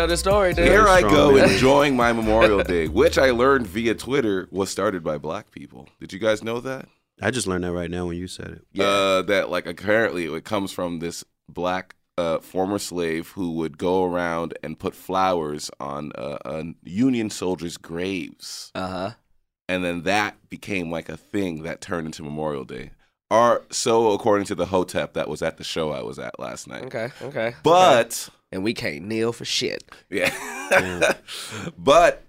tell this story, dude. Here I go enjoying my Memorial Day, which I learned via Twitter was started by black people. Did you guys know that? I just learned that right now when you said it. Uh, that like apparently it comes from this black uh, former slave who would go around and put flowers on uh, uh, Union soldiers' graves, Uh huh. and then that became like a thing that turned into Memorial Day. Or so according to the Hotep that was at the show I was at last night. Okay. Okay. But and we can't kneel for shit. yeah, but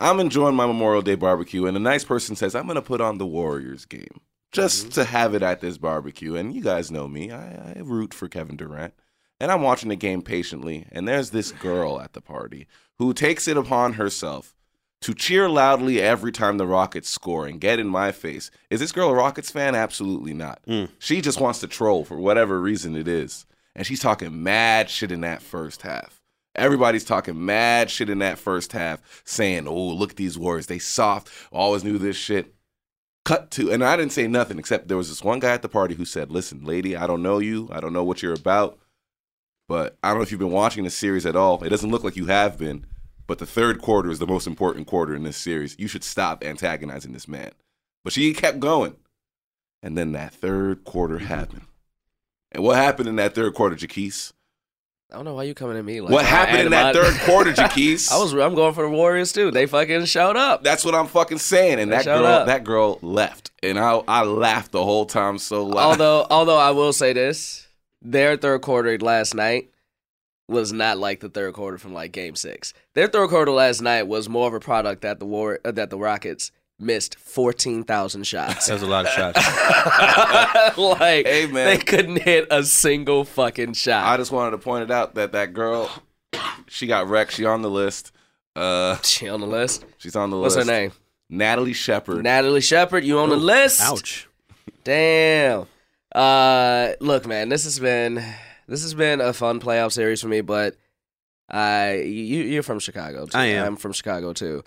I'm enjoying my Memorial Day barbecue, and a nice person says I'm gonna put on the Warriors game just to have it at this barbecue. And you guys know me, I, I root for Kevin Durant, and I'm watching the game patiently. And there's this girl at the party who takes it upon herself to cheer loudly every time the Rockets score and get in my face. Is this girl a Rockets fan? Absolutely not. Mm. She just wants to troll for whatever reason it is. And she's talking mad shit in that first half. Everybody's talking mad shit in that first half, saying, oh, look at these Warriors. They soft. Always knew this shit. Cut to, and I didn't say nothing except there was this one guy at the party who said, listen, lady, I don't know you. I don't know what you're about. But I don't know if you've been watching the series at all. It doesn't look like you have been. But the third quarter is the most important quarter in this series. You should stop antagonizing this man. But she kept going. And then that third quarter happened. And what happened in that third quarter, Jaquise? I don't know why you coming at me like what happened in that third quarter, Jaquise? I was. I'm going for the Warriors too. They fucking showed up. That's what I'm fucking saying. And They that girl, up. that girl left, and I, I laughed the whole time so loud. although, although I will say this, their third quarter last night was not like the third quarter from like Game Six. Their third quarter last night was more of a product that the war uh, that the Rockets missed fourteen thousand shots. That was a lot of shots. like, Hey, man. they couldn't hit a single fucking shot. I just wanted to point it out that that girl, she got wrecked. She on the list. Uh, she on the list. she's on the What's list. What's her name? Natalie Shepard. Natalie Shepard. You on the list? Ouch. Damn. Uh, look, man, this has been this has been a fun playoff series for me, but I you you're from Chicago. Too. I am. I'm from Chicago too.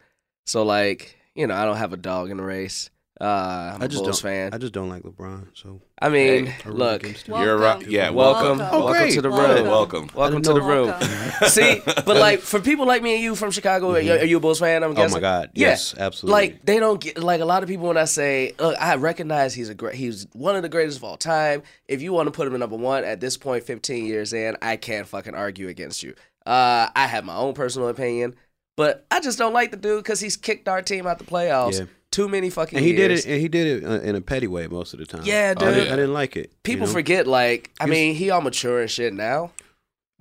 So like, you know, I don't have a dog in the race. Uh, I'm I a just Bulls don't. fan. I just don't like LeBron. So I mean, Hey, I root look, against. You're right. Welcome. Yeah, welcome, Welcome. Oh, welcome to the Welcome. room. welcome. Welcome I to the didn't room. See, but like for people like me and you from Chicago, are, you, are you a Bulls fan? I'm Oh my God. Yeah. Yes, absolutely. Like they don't get like a lot of people when I say, look, I recognize he's a great, he's one of the greatest of all time. If you want to put him at number one at this point, 15 years in, I can't fucking argue against you. Uh, I have my own personal opinion, but I just don't like the dude because he's kicked our team out the playoffs Yeah. too many fucking and he did it. And he did it uh, in a petty way most of the time. Yeah, I didn't, dude. I didn't like it. you People know? forget, like, I He mean, he all mature and shit now.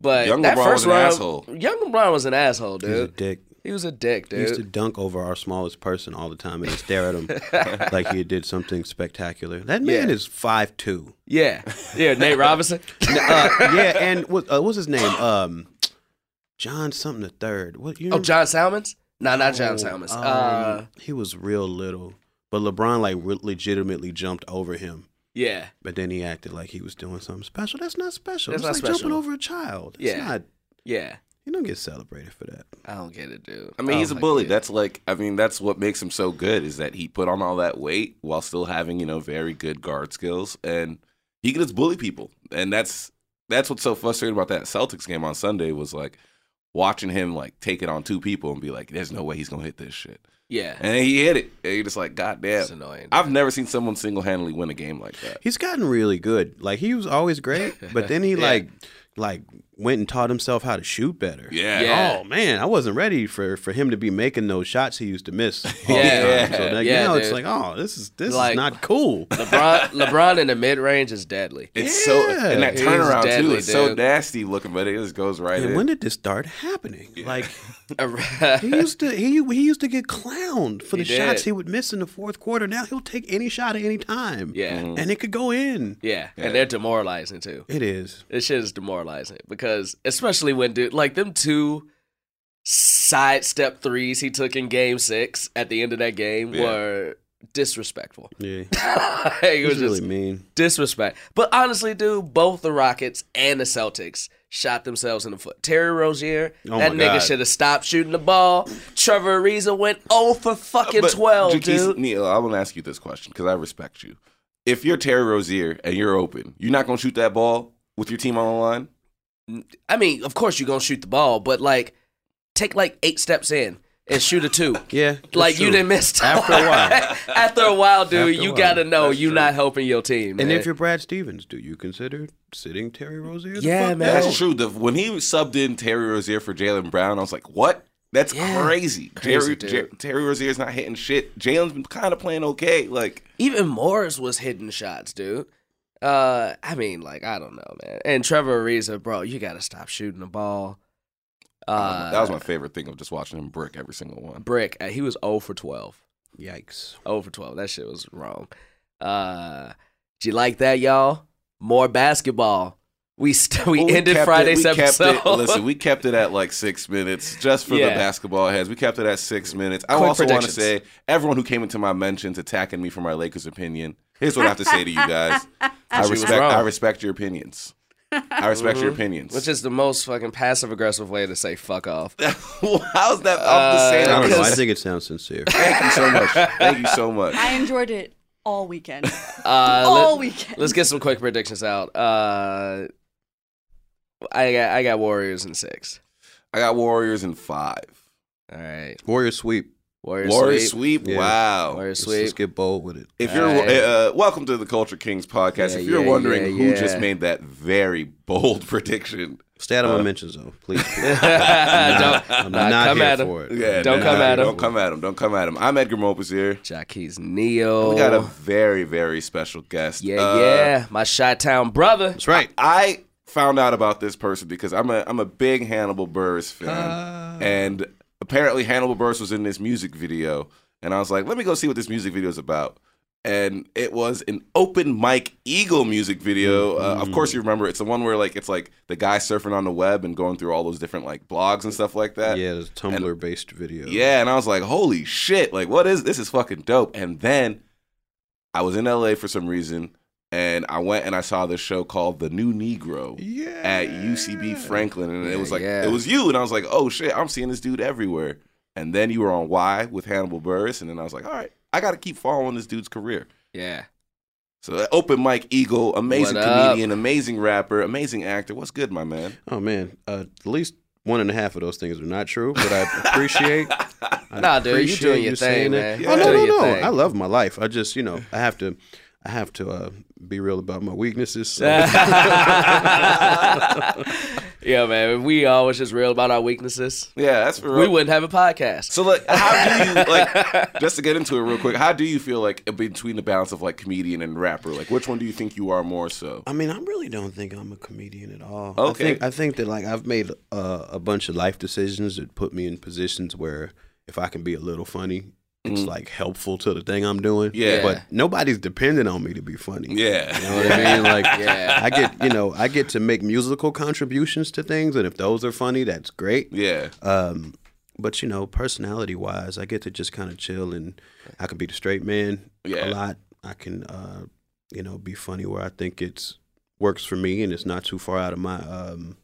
But Young that LeBron first was an round, asshole. young LeBron was an asshole, dude. He was a dick. He was a dick, dude. He used to dunk over our smallest person all the time and stare at him like he did something spectacular. That man Yeah. is five two. Yeah, yeah. Nate Robinson. uh, yeah, and what uh, what's his name? Um, John something the third. What you? Oh, John Salmons? No, not John Oh, Salmons. um, uh, he was real little, but LeBron like re- legitimately jumped over him. yeah, But then he acted like he was doing something special. That's not special. That's That's not like special. jumping over a child. It's Yeah. not. yeah. You don't get celebrated for that. I don't get it, dude. I mean, I he's a bully. it. That's like, I mean, that's what makes him so good is that he put on all that weight while still having, you know, very good guard skills, and he can just bully people. And that's that's what's so frustrating about that Celtics game on Sunday was like watching him like take it on two people and be like, "There's no way he's gonna hit this shit," yeah. and he hit it. And you're just like, "God damn!" It's annoying. I've never seen someone single handedly win a game like that. He's gotten really good. Like he was always great, but then he Yeah. like like went and taught himself how to shoot better. Yeah. Yeah. Oh man, I wasn't ready for for him to be making those shots he used to miss. all the Yeah. So like, Yeah, now it's like, oh, this is this Like- is not cool. LeBron, LeBron in the mid range is deadly. It's so and that He's turnaround too deadly, is so nasty looking, but it just goes right And in. when did this start happening? Like he used to he he used to get clowned for He the shots he would miss in the fourth quarter. Now he'll take any shot at any time. yeah, mm-hmm. And it could go in. Yeah. And they're demoralizing too. It is. This shit is demoralizing because, especially when dude, like them two sidestep threes he took in Game Six at the end of that game Yeah. were disrespectful. Yeah. it was really mean. disrespect. But honestly, dude, both the Rockets and the Celtics shot themselves in the foot. Terry Rozier, Oh that nigga should have stopped shooting the ball. Trevor Ariza went 0 for fucking But, 12, Jaquise, dude. Neil, I want to ask you this question because I respect you. If you're Terry Rozier and you're open, you're not going to shoot that ball with your team on the line? I mean, of course you're gonna shoot the ball, but like, take like eight steps in and shoot a two. Yeah, that's like you didn't miss time. After a while. After a while, dude, After you while. gotta know That's you're true. not helping your team. And man. if you're Brad Stevens, do you consider sitting Terry Rozier? the Yeah, fuck man. That's true. The, when he subbed in Terry Rozier for Jaylen Brown, I was like, what? That's Yeah. crazy. Crazy, Terry, dude. J- Terry Rozier's not hitting shit. Jalen's been kind of playing okay. Like, even Morris was hitting shots, dude. Uh, I mean, like I don't know, man. And Trevor Ariza, bro, you gotta stop shooting the ball. Uh, that was my favorite thing of just watching him brick every single one. brick. uh, He was 0 for 12. Yikes. 0 for 12. That shit was wrong. Uh, do you like that, y'all? More basketball. We st- we Well, we ended kept it- Friday's we kept episode. It, listen, we kept it at like six minutes just for Yeah. the basketball heads. We kept it at six minutes. I Quick also want to say, everyone who came into my mentions attacking me for my Lakers opinion. Here's what I have to say to you guys. I She was respect. wrong. I respect your opinions. I respect your opinions. Which is the most fucking passive aggressive way to say fuck off. How's that off the Uh, same? I don't know. I think it sounds sincere. Thank you so much. Thank you so much. I enjoyed it all weekend. Uh, all let, weekend. Let's get some quick predictions out. Uh, I got I got Warriors in six. I got Warriors in five. All right, Warrior sweep. Warriors, Warriors sweep. sweep. Yeah. Wow. Warriors Let's, let's get bold with it. If you're Alright. uh, welcome to the Culture Kings podcast. Yeah, if you're yeah, wondering yeah, who yeah. just made that very bold prediction, Stay out of Uh, my mentions though, please. please. don't I'm nah, not come here at him. for it. yeah, Don't nah, come at him. Don't come at him. Don't come at him. I'm Edgar Mopus here. Jackie's Neo. We got a very very special guest. yeah, Uh, yeah, my Shot Town brother. That's right. I found out about this person because I'm a I'm a big Hannibal Buress fan, Ah. and apparently Hannibal Buress was in this music video, and I was like, let me go see what this music video is about. And it was an Open Mike Eagle music video. Uh, of course, you remember it's the one where like it's like the guy surfing on the web and going through all those different like blogs and stuff like that. yeah, it's a Tumblr based video. Yeah, and I was like, holy shit, like what is this is fucking dope. And then I was in LA for some reason and I went and I saw this show called The New Negro Yeah. at UCB Franklin and it was like yeah. it was you and I was like, "Oh shit, I'm seeing this dude everywhere." And then you were on Y with Hannibal Buress and then I was like, "All right, I got to keep following this dude's career." Yeah, So Open Mike Eagle, amazing What up? comedian, amazing rapper, amazing actor. What's good, my man? Oh man, uh, at least one and a half of those things are not true, but I appreciate. I Nah, dude, you appreciate doing your you thing, man. that. You Oh no, no, no! I love my life. I just, you know, I have to, I have to uh, be real about my weaknesses. So. yeah, man. If we always just real about our weaknesses, Yeah, that's for real. we wouldn't have a podcast. So like, how do you like? just to get into it real quick, how do you feel like between the balance of like comedian and rapper? Like, which one do you think you are more so? I mean, I really don't think I'm a comedian at all. Okay. I think I think that like I've made uh, a bunch of life decisions that put me in positions where if I can be a little funny, it's like helpful to the thing I'm doing. Yeah. But nobody's dependent on me to be funny. Yeah, You know what I mean? Like, Yeah. I get, you know, I get to make musical contributions to things, and if those are funny, that's great. yeah, Um, but you know, personality wise, I get to just kind of chill, and I can be the straight man Yeah. a lot. I can, uh, you know, be funny where I think it's works for me, and it's not too far out of my, um,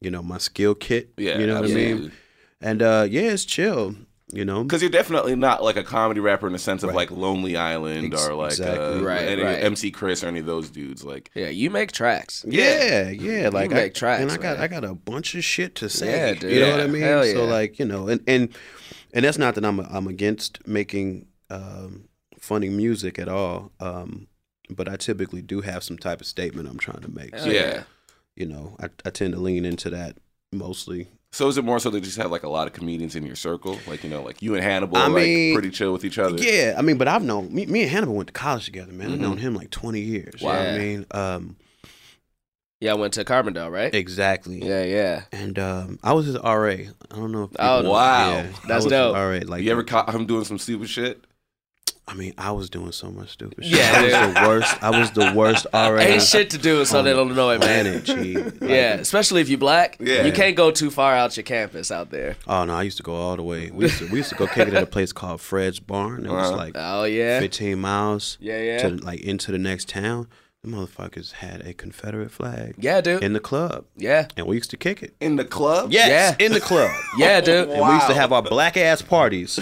you know, my skill kit. yeah. you know what I mean? And uh, yeah, it's chill. You know, Because you're definitely not like a comedy rapper in the sense of Right. like Lonely Island Ex- or like exactly. uh, Right, any, right. MC Chris or any of those dudes. Like, Yeah, you make tracks. Yeah, yeah. Like I, make tracks, and I got man. I got a bunch of shit to say. Yeah, dude. You know what I mean? hell So like you know, and and and that's not that I'm I'm against making um, funny music at all. Um, but I typically do have some type of statement I'm trying to make. So, yeah. you know, I, I tend to lean into that mostly. So is it more so that you just have like a lot of comedians in your circle? Like, you know, like you and Hannibal I are like pretty chill with each other. Yeah, I mean, but I've known me, me and Hannibal went to college together, man. I've Mhm. known him like 20 years. You know what Wow. I mean? Um, Yeah, I went to Carbondale, right? exactly. Yeah, yeah. And um, I was his RA. I don't know if Oh, people- wow. yeah, I That's was his dope. RA, like you ever caught him doing some stupid shit? I mean, I was doing so much stupid shit. Yeah, I was the worst. I was the worst RA. Ain't shit to do in Southern on Illinois, man. planet, G. Like, Yeah, especially if you black. Yeah. You can't go too far out your campus out there. Oh no, I used to go all the way. We used to, we used to go kick it at a place called Fred's Barn. It was Uh-huh. like Oh yeah. 15 miles Yeah, yeah. to like into the next town. The motherfuckers had a Confederate flag Yeah, dude. in the club, Yeah. and we used to kick it. In the club? Yes, Yeah. in the club. Yeah, dude. And we used to have our black ass parties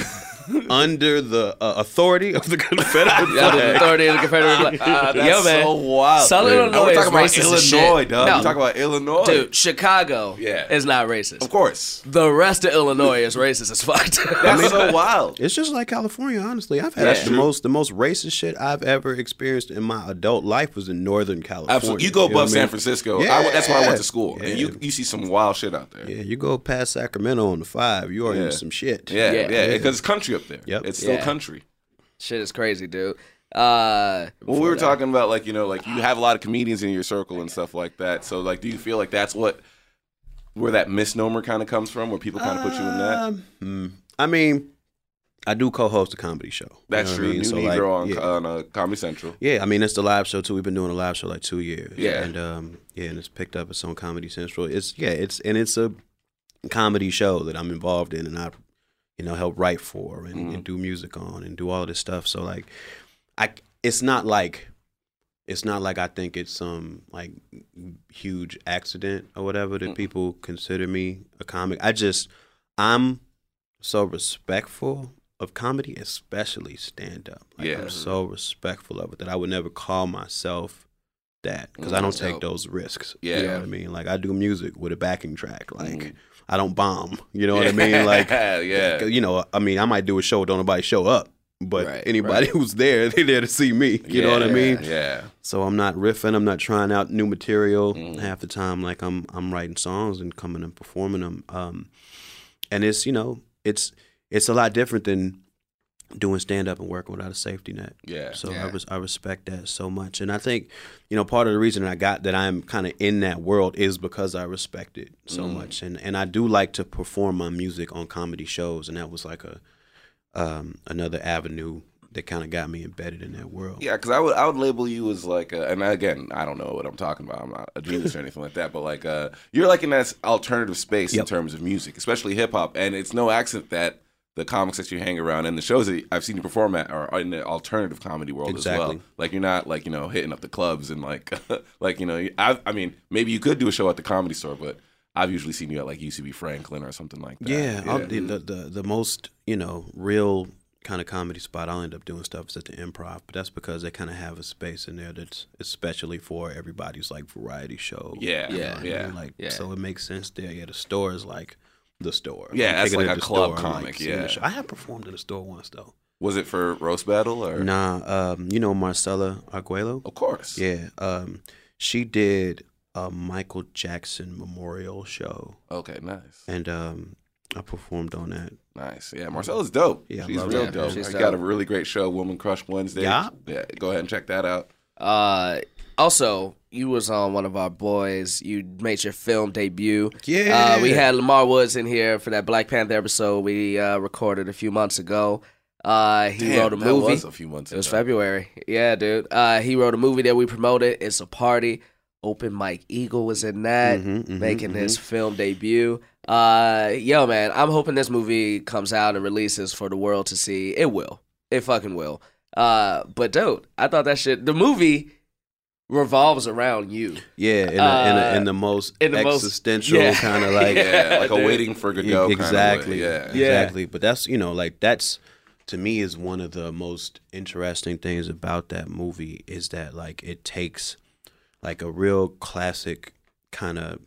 under the uh, authority of the Confederate Yeah, the authority of the Confederate flag. Ah, that's Yo, man. so wild. Southern man. Illinois we're is talking about racist as Illinois, shit. dog. No. We're talking about Illinois. Dude, Chicago Yeah. is not racist. Of course. The rest of Illinois is racist as fuck. That's so wild. It's just like California, honestly. I've had That's the true. most the most racist shit I've ever experienced in my adult life was in Northern California. Absolutely. You go know what above I mean? San Francisco. I that's where I went to Yeah. school. And you you see some wild shit out there. Yeah, you go past Sacramento on the five, you are Yeah. in some shit. Yeah, Yeah. yeah, because it's country up there. Yep. It's still Yeah. country. Shit is crazy, dude. Uh, Well, we were talking about like you know like you have a lot of comedians in your circle and stuff like that. So like, do you feel like that's what where that misnomer kind of comes from, where people kind of put you in that? Um, hmm. I mean, I do co-host a comedy show. You That's know what true. I mean? New So, Negro like, on, yeah. on uh, Comedy Central. Yeah, I mean it's the live show too. We've been doing a live show like two years. Yeah. and um, yeah, and it's picked up. It's on Comedy Central. It's yeah, it's and it's a comedy show that I'm involved in, and I, you know, help write for and, Mm-hmm. and do music on and do all this stuff. So like, I it's not like it's not like I think it's some like huge accident or whatever that people consider me a comic. I just I'm so respectful of comedy, especially stand up. Like, Yeah. I'm so respectful of it that I would never call myself that because I don't take those risks. Yeah. you know what I mean. Like I do music with a backing track. Like Mhm. I don't bomb. You know what I mean? Like yeah, you know, I mean, I might do a show, don't nobody show up. But Right, anybody who's there, they're there to see me. You know what I mean? Yeah. So I'm not riffing. I'm not trying out new material Mm. half the time. Like I'm I'm writing songs and coming and performing them. Um, and it's you know it's it's a lot different than doing stand up and working without a safety net. Yeah. So Yeah. I res- I respect that so much, and I think you know part of the reason I got that I'm kind of in that world is because I respect it so Mm. much, and and I do like to perform my music on comedy shows, and that was like a um, another avenue that kind of got me embedded in that world. Yeah, because I would I would label you as like, a, and again, I don't know what I'm talking about. I'm not a genius or anything like that, but like, uh, you're like in that alternative space in terms of music, especially hip hop, and it's no accident that the comics that you hang around and the shows that I've seen you perform at are in the alternative comedy world as well. Like you're not like you know hitting up the clubs and like like you know I I mean maybe you could do a show at the comedy store, but I've usually seen you at like UCB Franklin or something like that. Yeah, the, the the the most you know real kind of comedy spot I'll end up doing stuff is at the Improv, but that's because they kind of have a space in there that's especially for everybody's like variety show. Yeah, yeah, yeah. Like yeah. so it makes sense there. Yeah, the store is like the store. Yeah, I'm that's like a the club store, comic, seeing the yeah. I have performed in a store once though. Was it for roast battle or? Nah, um, you know Marcella Arguello. Of course. Yeah, um, she did a Michael Jackson memorial show, Okay, nice. and um, I performed on that. Nice. Yeah, Marcella's dope. Yeah, I she's real that. dope. She's She's dope. got a really great show, Woman Crush Wednesday. Yeah. Yeah, go ahead and check that out. Uh, also, you was on one of our boys. You made your film debut. Yeah. Uh, we had Lamar Woods in here for that Black Panther episode we uh, recorded a few months ago. Uh, he Damn, wrote a that movie. was a few months It was. February. Yeah, dude. Uh, he wrote a movie that we promoted. It's a party. Open Mike Eagle was in that, Mhm, mhm, making his film debut. Uh, yo, man, I'm hoping this movie comes out and releases for the world to see. It will. It fucking will. Uh, but dude, I thought that shit. The movie revolves around you. Yeah, in, the, in, Uh, the, in the most in the existential yeah. kind of like Yeah, like a waiting for Godot kind of exactly, way. Yeah. Yeah. exactly. But that's you know like that's to me is one of the most interesting things about that movie is that like it takes like a real classic kind of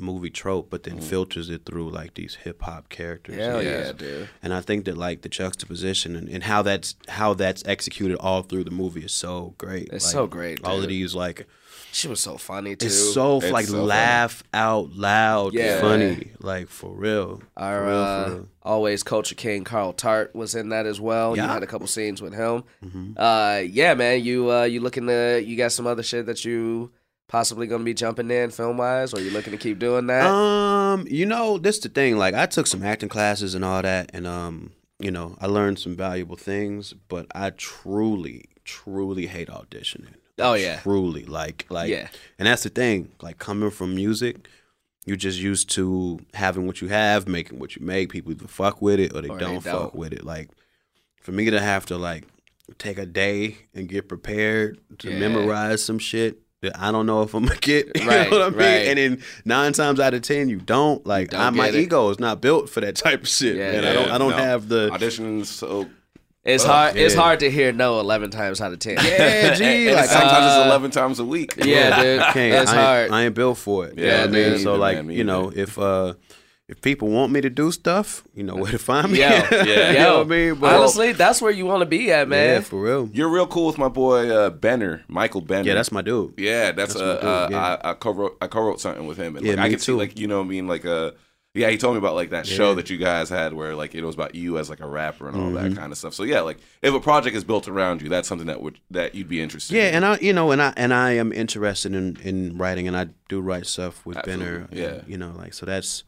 movie trope, but then filters it through like these hip hop characters. Hell and yeah, dude. And I think that like the juxtaposition and, and how that's how that's executed all through the movie is so great. It's Like, so great, All of these like She was so funny too. it's so It's like so funny. laugh out loud Yeah. funny like for real. Our for real, uh, for real. always culture king Carl Tart was in that as well. Yeah. You had a couple scenes with him. Mhm. Uh, yeah, man. You uh, you looking to you got some other shit that you possibly gonna be jumping in film wise, or you looking to keep doing that? Um, you know, this the thing. Like, I took some acting classes and all that, and um, you know, I learned some valuable things. But I truly, truly hate auditioning. Oh, yeah. truly. Like, like, Yeah. And that's the thing. Like, coming from music, you're just used to having what you have, making what you make. People either fuck with it or they, Or don't, don't. fuck with it. Like, for me to have to like take a day and get prepared to Yeah. memorize some shit that I don't know if I'm gonna get. You Right, know what I mean? right. And then nine times out of ten, you don't. Like don't I, my it. ego is not built for that type of shit. Yeah, man. yeah, I don't. I don't no. have the. auditions. So It's Oh, hard. It's hard to hear no eleven times out of ten. Yeah, G. and like sometimes uh, it's eleven times a week. Yeah, dude. can't, It's I ain't, hard. I ain't built for it. Yeah, You know what I mean? So like, man, you know, either. if uh if people want me to do stuff, you know where to find me. Yo, Yeah. you know what I mean? But Honestly, that's where you want to be at, man. yeah, for real. You're real cool with my boy uh, Benner, Michael Benner. Yeah, that's my dude. Yeah, that's, That's uh, my dude, uh, yeah. I, I co-wrote I co-wrote something with him, and Yeah, like, I me could see too. like you know what I mean like uh yeah he told me about like that show that you guys had where like it was about you as like a rapper and all Mm-hmm. that kind of stuff. So yeah, like if a project is built around you, that's something that would that you'd be interested. Yeah, in. and I, you know, and I and I am interested in in writing, and I do write stuff with Benner. Yeah. and, you know, like so that's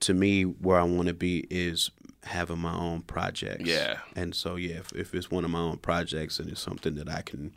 to me where I want to be is having my own projects. Yeah. and so yeah, if, if it's one of my own projects and it's something that I can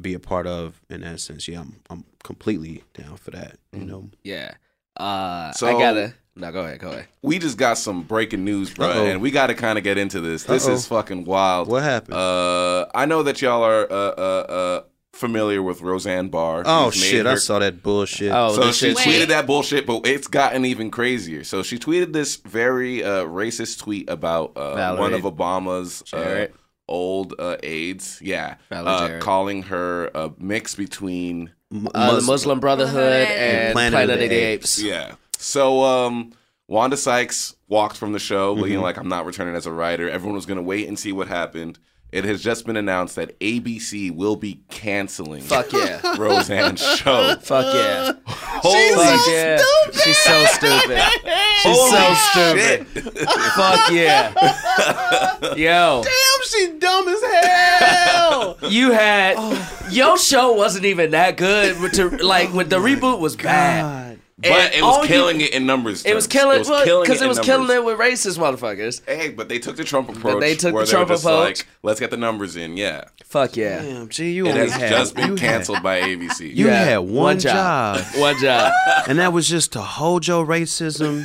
be a part of in that sense, yeah, I'm I'm completely down for that. You Mm-hmm. know, Yeah. Uh, So- I gotta. No, go ahead. Go ahead. we just got some breaking news, bro, Uh-oh. and we got to kind of get into this. This Uh-oh. is fucking wild. what happened? Uh, I know that y'all are uh, uh, uh, familiar with Roseanne Barr. oh She's made shit, I saw that bullshit. Oh, so she shit- tweeted Wait. that bullshit, but it's gotten even crazier. So she tweeted this very uh, racist tweet about uh, one of Obama's uh, old uh, aides. Yeah, uh, calling her a mix between. M- Uh, the Muslim Brotherhood Brotherhood and and Planet, Planet of of the the Apes. Yeah. So um, Wanda Sykes walked from the show, Mm-hmm. being like, "I'm not returning as a writer." Everyone was gonna wait and see what happened. It has just been announced that ABC will be canceling Fuck yeah. Roseanne's show. Fuck yeah. Holy Fuck yeah. She's so stupid. She's so Holy stupid. shit. Fuck yeah. Yo, Damn, she dumb as hell. you had your show wasn't even that good. To, like when the reboot was bad. God. But And it all was you- killing it in numbers. It was killing It was killing because it, was numbers. killing it with racist motherfuckers. Hey, but they took the Trump approach. they took where the Trump just approach. Like, let's get the numbers in. Yeah, Fuck yeah. Damn, gee, you it only has had just been you had- canceled by ABC. You Yeah, had one, one job. job. One job. and that was just to hold your racism.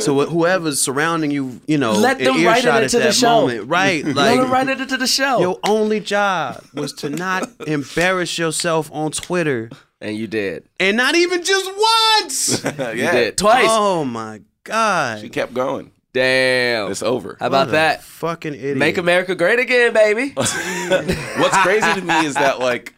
So whoever's surrounding you, you know, Let them write it into at the that show. moment, right? Let Like write it into the show. your only job was to not embarrass yourself on Twitter, and you did. and not even just once. yeah, You did. Twice. oh my god! She kept going. Damn. It's over. How about What a that? Fucking idiot. Make America great again, baby. What's crazy to me is that like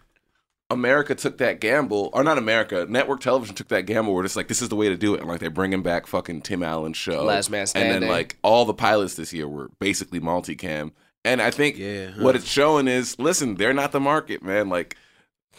America took that gamble, or not America, network television took that gamble where it's like this is the way to do it, and like they're bringing back fucking Tim Allen's show, Last Man and then like all the pilots this year were basically multicam, and I think Yeah, huh. what it's showing is, listen, they're not the market, man. Like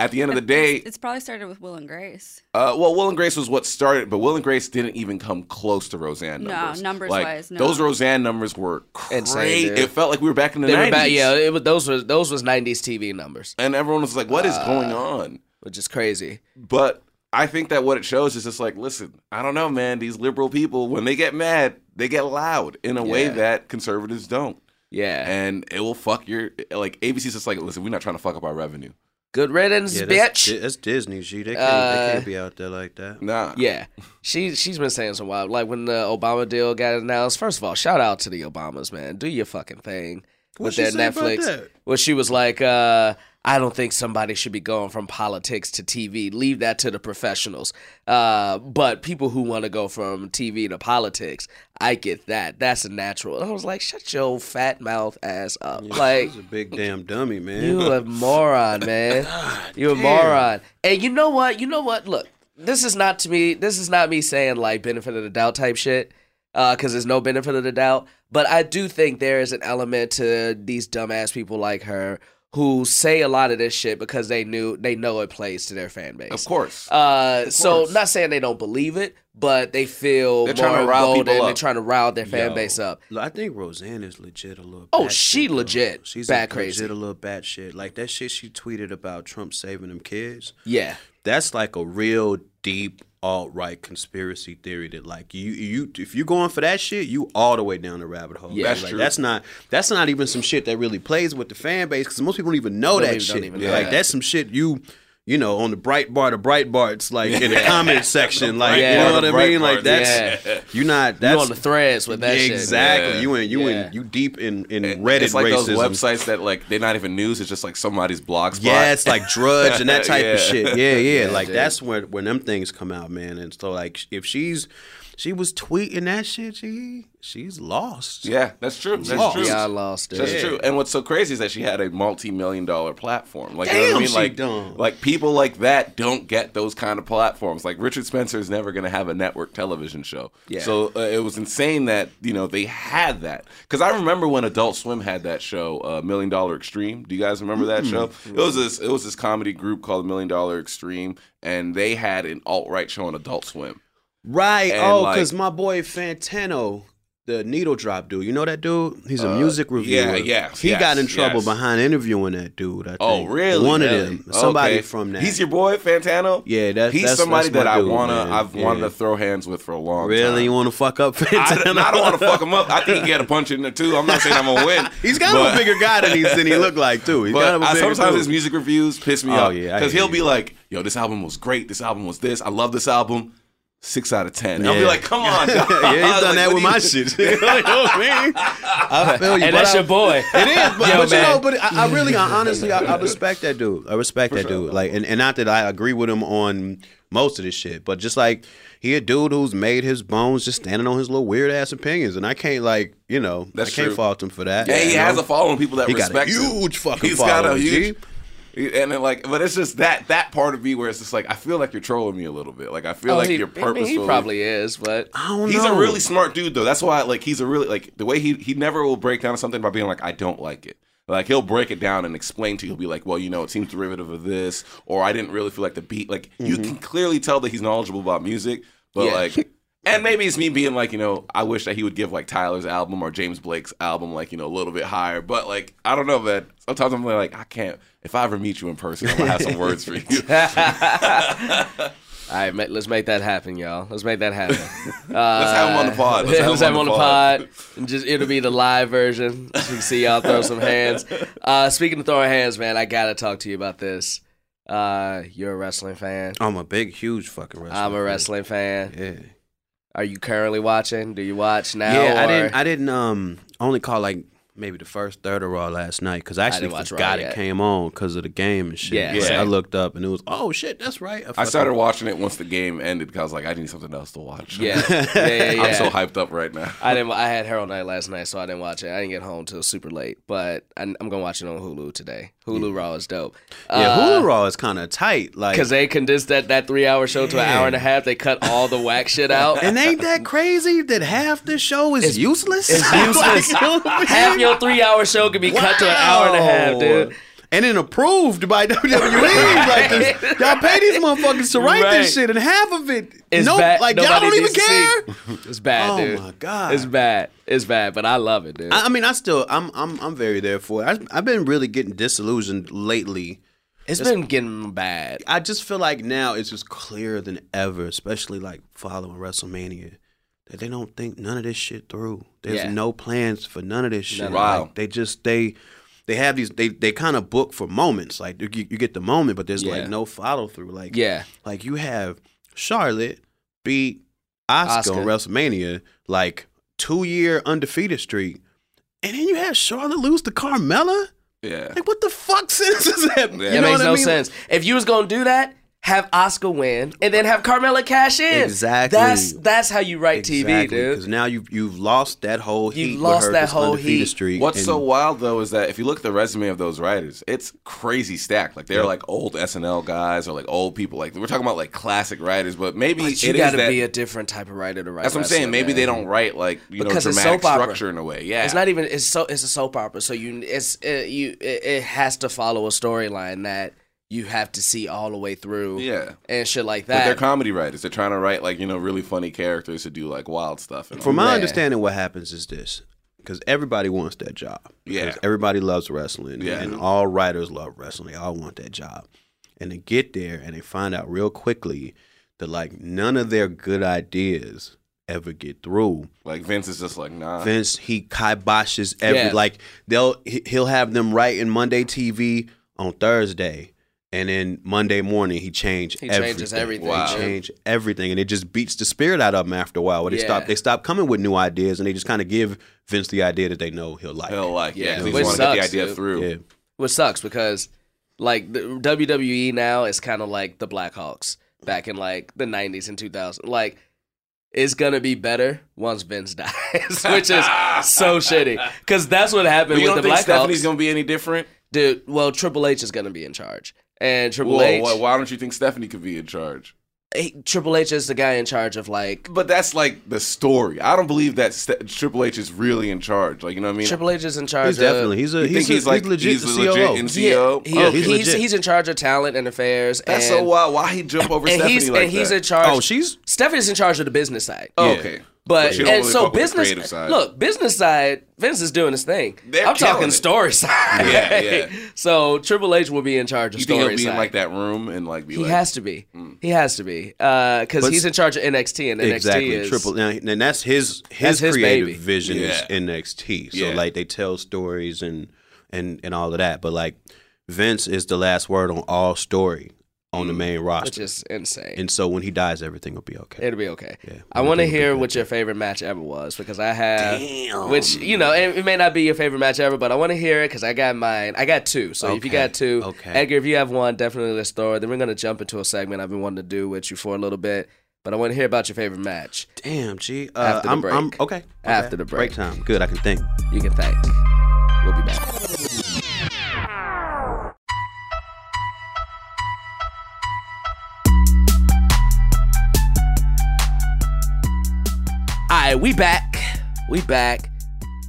at the end of the day, It's, it's probably started with Will and Grace. uh, well, Will and Grace was what started, but Will and Grace didn't even come close to Roseanne numbers. No, numbers. numbers-wise, no. those Roseanne numbers were crazy. It felt like we were back in the They were 90s. back, yeah, it was, those was those was '90s TV numbers, and everyone was like, "What is Uh, going on?" which is crazy. But I think that what it shows is just like, listen, I don't know, man. These liberal people, when they get mad, they get loud in a way that conservatives don't, Yeah, and it will fuck your like. ABC's just like, listen, we're not trying to fuck up our revenue. Good riddance, Yeah, that's, bitch. that's Disney. She They can't, Uh, they can't be out there like that. Nah, Yeah, she she's been saying some wild. Like when the Obama deal got announced. First of all, shout out to the Obamas, man. Do your fucking thing with What'd she their say about Netflix. that? Well, she was like, uh, "I don't think somebody should be going from politics to TV. Leave that to the professionals. Uh, but people who want to go from TV to politics, I get that. That's a natural." I was like, "Shut your fat mouth ass up!" Like. He's a big damn dummy, man. You a moron, man. you a damn. moron. And you know what? You know what? Look, this is not to me. This is not me saying like benefit of the doubt type shit. Uh, because there's no benefit of the doubt. But I do think there is an element to these dumbass people like her who say a lot of this shit because they knew they know it plays to their fan base. of course. Uh, so course. not saying they don't believe it, but they feel They're more trying to rile emboldened. people They're trying to rile their fan Yo, base up. I think Roseanne is legit a little. Oh, bat she shit, though. legit She's bat a, crazy. Legit a little bat shit. Like that shit she tweeted about Trump saving them kids. Yeah. That's like a real deep alt right conspiracy theory that like you you if you're going for that shit, you all the way down the rabbit hole. Yeah. That's like, true. That's not that's not even some shit that really plays with the fan base because most people don't even know Don't that even- shit. even know like that. that's some shit you you know, on the Breitbart, the Breitbarts, like in the comment section, like you know what I mean? Like that's yeah. you not You that's on the threads with that shit. exactly. Yeah. You in you in you deep in in It- Reddit it's like racism. those websites that like they're not even news. It's just like somebody's blog spot. Yeah, it's like Drudge and that type of shit. Yeah, yeah. Like that's when when them things come out, man. And so like if she's she was tweeting that shit, she she's lost. yeah, that's true. That's lost. true. Yeah, I lost it. That's Yeah. true. And what's so crazy is that she had a multi-million dollar platform. Like, you know Damn, what I mean? she Like, dumb. like people like that don't get those kind of platforms. Like Richard Spencer is never going to have a network television show. Yeah. So uh, it was insane that you know they had that. Because I remember when Adult Swim had that show, uh, Million Dollar Extreme. Do you guys remember that show? It was this. It was this comedy group called Million Dollar Extreme, and they had an alt right show on Adult Swim. Right. And, oh, like- because my boy Fantano, the needle drop dude, you know that dude? He's a Uh, music reviewer. yeah, yes, He got in trouble yes. behind interviewing that dude. I think. Oh, really? One Really? of them. Somebody Okay. from that. He's your boy, Fantano. Yeah, that's he's that's, somebody that's that I dude, wanna. man. I've Yeah. wanted to throw hands with for a long time. Really, you want to fuck up I, Fantano? I don't want to fuck him up. I think he get a punch in there too. I'm not saying I'm gonna win. He's kind but, of a bigger guy than, he's, than he looked like too. He's But kind of a I, sometimes dude. his music reviews piss me Oh, off. yeah, because he'll you. be like, "Yo, this album was great. This album was this. I love this album. Six out of 10. I'll be like, come on, dog. yeah, he's done Like, that with my shit. you know what I mean? Feel you. And that's I- your boy. It is, but, Yo, but you know, but I, I really, I honestly, I, I respect that dude. I respect that dude. Like, and, and not that I agree with him on most of this shit, but just like he a dude who's made his bones just standing on his little weird ass opinions, and I can't like, you know, That's I can't true. fault him for that. Yeah, he you has know? a following, people that He got a respect him. huge fucking He's got a following, huge. G. And then like, but it's just that that part of me where it's just like I feel like you're trolling me a little bit. Like I feel Oh, like he, you're I mean, he probably is, but I don't He's a really smart dude though. That's why like he's a really like the way he he never will break down something by being like I don't like it. Like he'll break it down and explain to you. He'll be like, well, you know, it seems derivative of this, or I didn't really feel like the beat. Like you mm-hmm. can clearly tell that he's knowledgeable about music, but Yeah. like. And maybe it's me being like, you know, I wish that he would give like Tyler's album or James Blake's album like, you know, a little bit higher. But like, I don't know, man. Sometimes I'm like, I can't. If I ever meet you in person, I'm gonna have some words for you. all right, let's make that happen, y'all. Let's make that happen. Uh, Let's have him on the pod. Let's, have him on the pod. And just it'll be the live version. So you can see y'all throw some hands. Uh, speaking of throwing hands, man, I gotta talk to you about this. Uh, you're a wrestling fan. I'm a big, huge fucking wrestler. I'm a wrestling fan. Yeah. Are you currently watching? Do you watch now? Yeah, I or- didn't. I didn't. Um, only caught like maybe the first third of Raw last night because I actually didn't watch forgot it yet. came on because of the game and shit. Yeah, So same. I looked up and it was oh shit, that's right. I fucking- started watching it once the game ended because I was like, I need something else to watch. yeah, yeah, yeah. yeah. I'm so hyped up right now. I didn't. I had Harold Night last night, so I didn't watch it. I didn't get home till super late, but I, I'm gonna watch it on Hulu today. Hulu Raw is dope. Yeah, uh, Hulu Raw is kind of tight, like. because they condensed that that three hour show to an hour and a half. They cut all the whack shit out. and ain't that crazy that half the show is useless? it's useless. Like, you know what I mean? half your three hour show could be cut to an hour and a half, dude. And then approved by WWE. like this, y'all pay these motherfuckers to write Right. this shit, and half of it, It's no, bad. like y'all don't even care. It's bad, Oh dude. my God. it's bad. It's bad, but I love it, dude. I, I mean, I still, I'm, I'm, I'm very there for it. I, I've been really getting disillusioned lately. it's been getting bad. I just feel like now it's just clearer than ever, especially like following WrestleMania, that they don't think none of this shit through. There's Yeah. no plans for none of this shit. Wow. Like, they just they they have these they they kind of book for moments. Like you, you get the moment, but there's Yeah. like no follow through. Like Yeah, like you have Charlotte beat Asuka, WrestleMania, like two year undefeated streak, and then you have Charlotte lose to Carmella. Yeah. Like what the fuck sense is that? Yeah. You it makes what I no mean? sense. If you was gonna do that, have Asuka win and then have Carmella cash in. Exactly. That's that's how you write TV, dude. Because now you've you've lost that whole heat. You've with lost her, that whole undefeated heat. Streak, What's and- so wild though is that if you look at the resume of those writers, it's crazy stacked. Like they're Yep. like old SNL guys or like old people. Like we're talking about like classic writers, but maybe But you it is gotta that- be a different type of writer to write. That's what I'm saying. wrestling, Maybe man. they don't write like you Because know it's dramatic soap opera. structure in a way. Yeah, It's not even. It's so. It's a soap opera. So you. It's it, you. It, it has to follow a storyline that you have to see all the way through. Yeah. And shit like that. But they're comedy writers. They're trying to write like you know really funny characters to do like wild stuff. And From all my Yeah. understanding, what happens is this: because everybody wants that job. Yeah. 'Cause everybody loves wrestling. Yeah. and all writers love wrestling. They all want that job, and they get there and they find out real quickly that like none of their good ideas ever get through. Like Vince is just like nah. Vince he kiboshes every Yeah. like they'll he- he'll have them writing Monday TV on Thursday, and then Monday morning he changed He everything. changes everything. Wow. He changed everything, and it just beats the spirit out of him after a while. Where they Yeah. stop, they stop coming with new ideas, and they just kind of give Vince the idea that they know he'll like. Hell, like, Yeah, yeah, they which just want to get the sucks, idea dude. through. Yeah, Which sucks because like the WWE now is kind of like the Blackhawks back in like the 90s and 2000s. Like it's gonna be better once Vince dies, which is so shitty. Because that's what happened But you with don't the think Blackhawks. Stephanie's gonna be any different? Dude, well, Triple H is gonna be in charge, and Triple Whoa, H, why, why don't you think Stephanie could be in charge? he- Triple H is the guy in charge of like But that's like the story. I don't believe that Ste- Triple H is really in charge. Like you know what I mean? Triple H is in charge. he's of, definitely he's a You he's, think a, he's like legit he's the a legit COO. in- Yeah, CEO? he- Oh, he's, he's he's, in charge of talent and affairs. That's and, so wild. Why he jump over And Stephanie he's like and he's in charge. Oh, she's Stephanie's in charge of the business side. Oh, yeah. okay. But She and really so fuck with the business side. look business side Vince is doing his thing. They're I'm talking it. story side. Yeah, yeah. so Triple H will be in charge of You think story he'll be side. in like that room and like be He like, has to be. Hmm. He has to be uh, because But he's in charge of NXT and NXT exactly is triple. Now, and that's his his, That's his creative baby. vision Yeah. is NXT. So Yeah. like they tell stories and and and all of that. But like Vince is the last word on all story on the main roster, which is insane. And so when he dies, everything will be okay. It'll be okay. Yeah, I want to hear what your favorite match ever was because I have, Damn. which you know, it, it may not be your favorite match ever, but I want to hear it because I got mine. I got two. So if you got two, okay. Edgar, if you have one, definitely let's throw it. Then we're gonna jump into a segment I've been wanting to do with you for a little bit, but I want to hear about your favorite match. Damn, G. Uh, After the I'm, break. I'm okay. okay. After the break. Break time. Good. I can think. You can think. We'll be back. Right, we back. We back.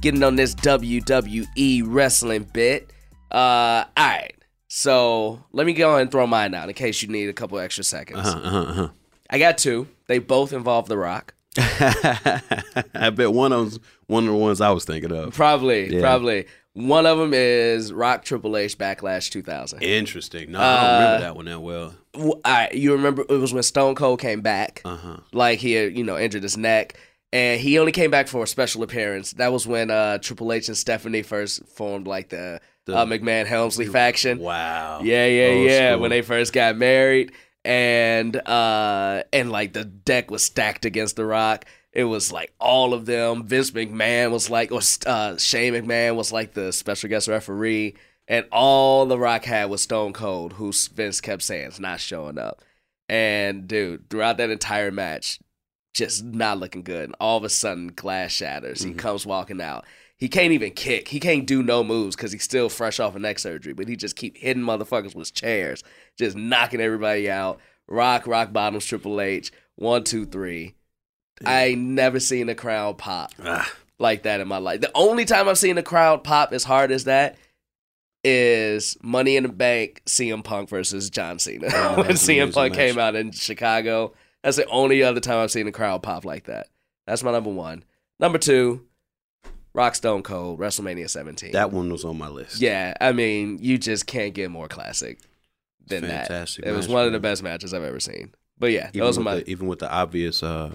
Getting on this WWE wrestling bit. Uh, all right. So let me go ahead and throw mine out in case you need a couple extra seconds. Uh-huh, uh-huh, I got two. They both involve The Rock. uh-huh. I bet one of them's one of the ones I was thinking of. Probably, Yeah. probably. One of them is Rock Triple H Backlash 2000. Interesting. No, I don't Uh, remember that one that well. I, you remember it was when Stone Cold came back, Uh huh. like he had, you know, injured his neck, and he only came back for a special appearance. That was when uh, Triple H and Stephanie first formed like the, The- uh, McMahon Helmsley faction. Wow. Yeah, yeah, Old yeah. school. When they first got married, and uh, and like the deck was stacked against The Rock. It was like all of them. Vince McMahon was like, or uh, Shane McMahon was like the special guest referee, and all The Rock had was Stone Cold, who Vince kept saying is not showing up. And dude, throughout that entire match, just not looking good. And all of a sudden, glass shatters. He comes walking out. He can't even kick. He can't do no moves because he's still fresh off of neck surgery. But he just keep hitting motherfuckers with chairs, just knocking everybody out. Rock, rock bottoms, Triple H. One, two, three. I ain't never seen a crowd pop Ah, like that in my life. The only time I've seen a crowd pop as hard as that is Money in the Bank CM Punk versus John Cena. Oh, when CM Punk match. came out in Chicago. That's the only other time I've seen a crowd pop like that. That's my number one. Number two, Rock Stone Cold, WrestleMania 17. that one was on my list. yeah, I mean, you just can't get more classic than Fantastic that. It was one of the best matches I've ever seen. But yeah, Even those are my the, even with the obvious uh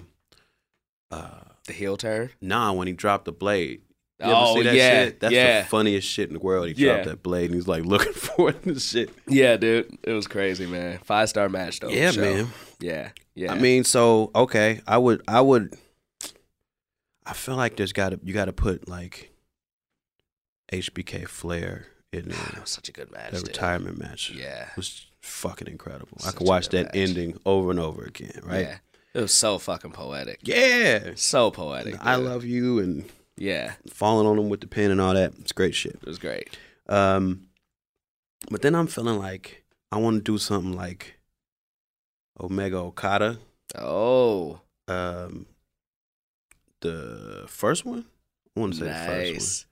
uh the heel turn. nah when he dropped the blade. You Oh that yeah, shit? That's yeah. the funniest shit in the world. He Yeah. dropped that blade and he's like looking for it shit. Yeah, dude, it was crazy, man. Five star match though. yeah, show. man. Yeah, yeah. I mean, so okay, I would, I would, I feel like there's got to, you got to put like HBK Flair in that there. was such a good match. That dude. retirement match Yeah, was fucking incredible. I could watch that match. ending over and over again. Right? Yeah, it was so fucking poetic. Yeah. So poetic. I dude. love you and Yeah, falling on them with the pen and all that. It's great shit. it was great. Um, but then I'm feeling like I want to do something like Omega Okada. Oh, Um, the first one. I want to say the first nice,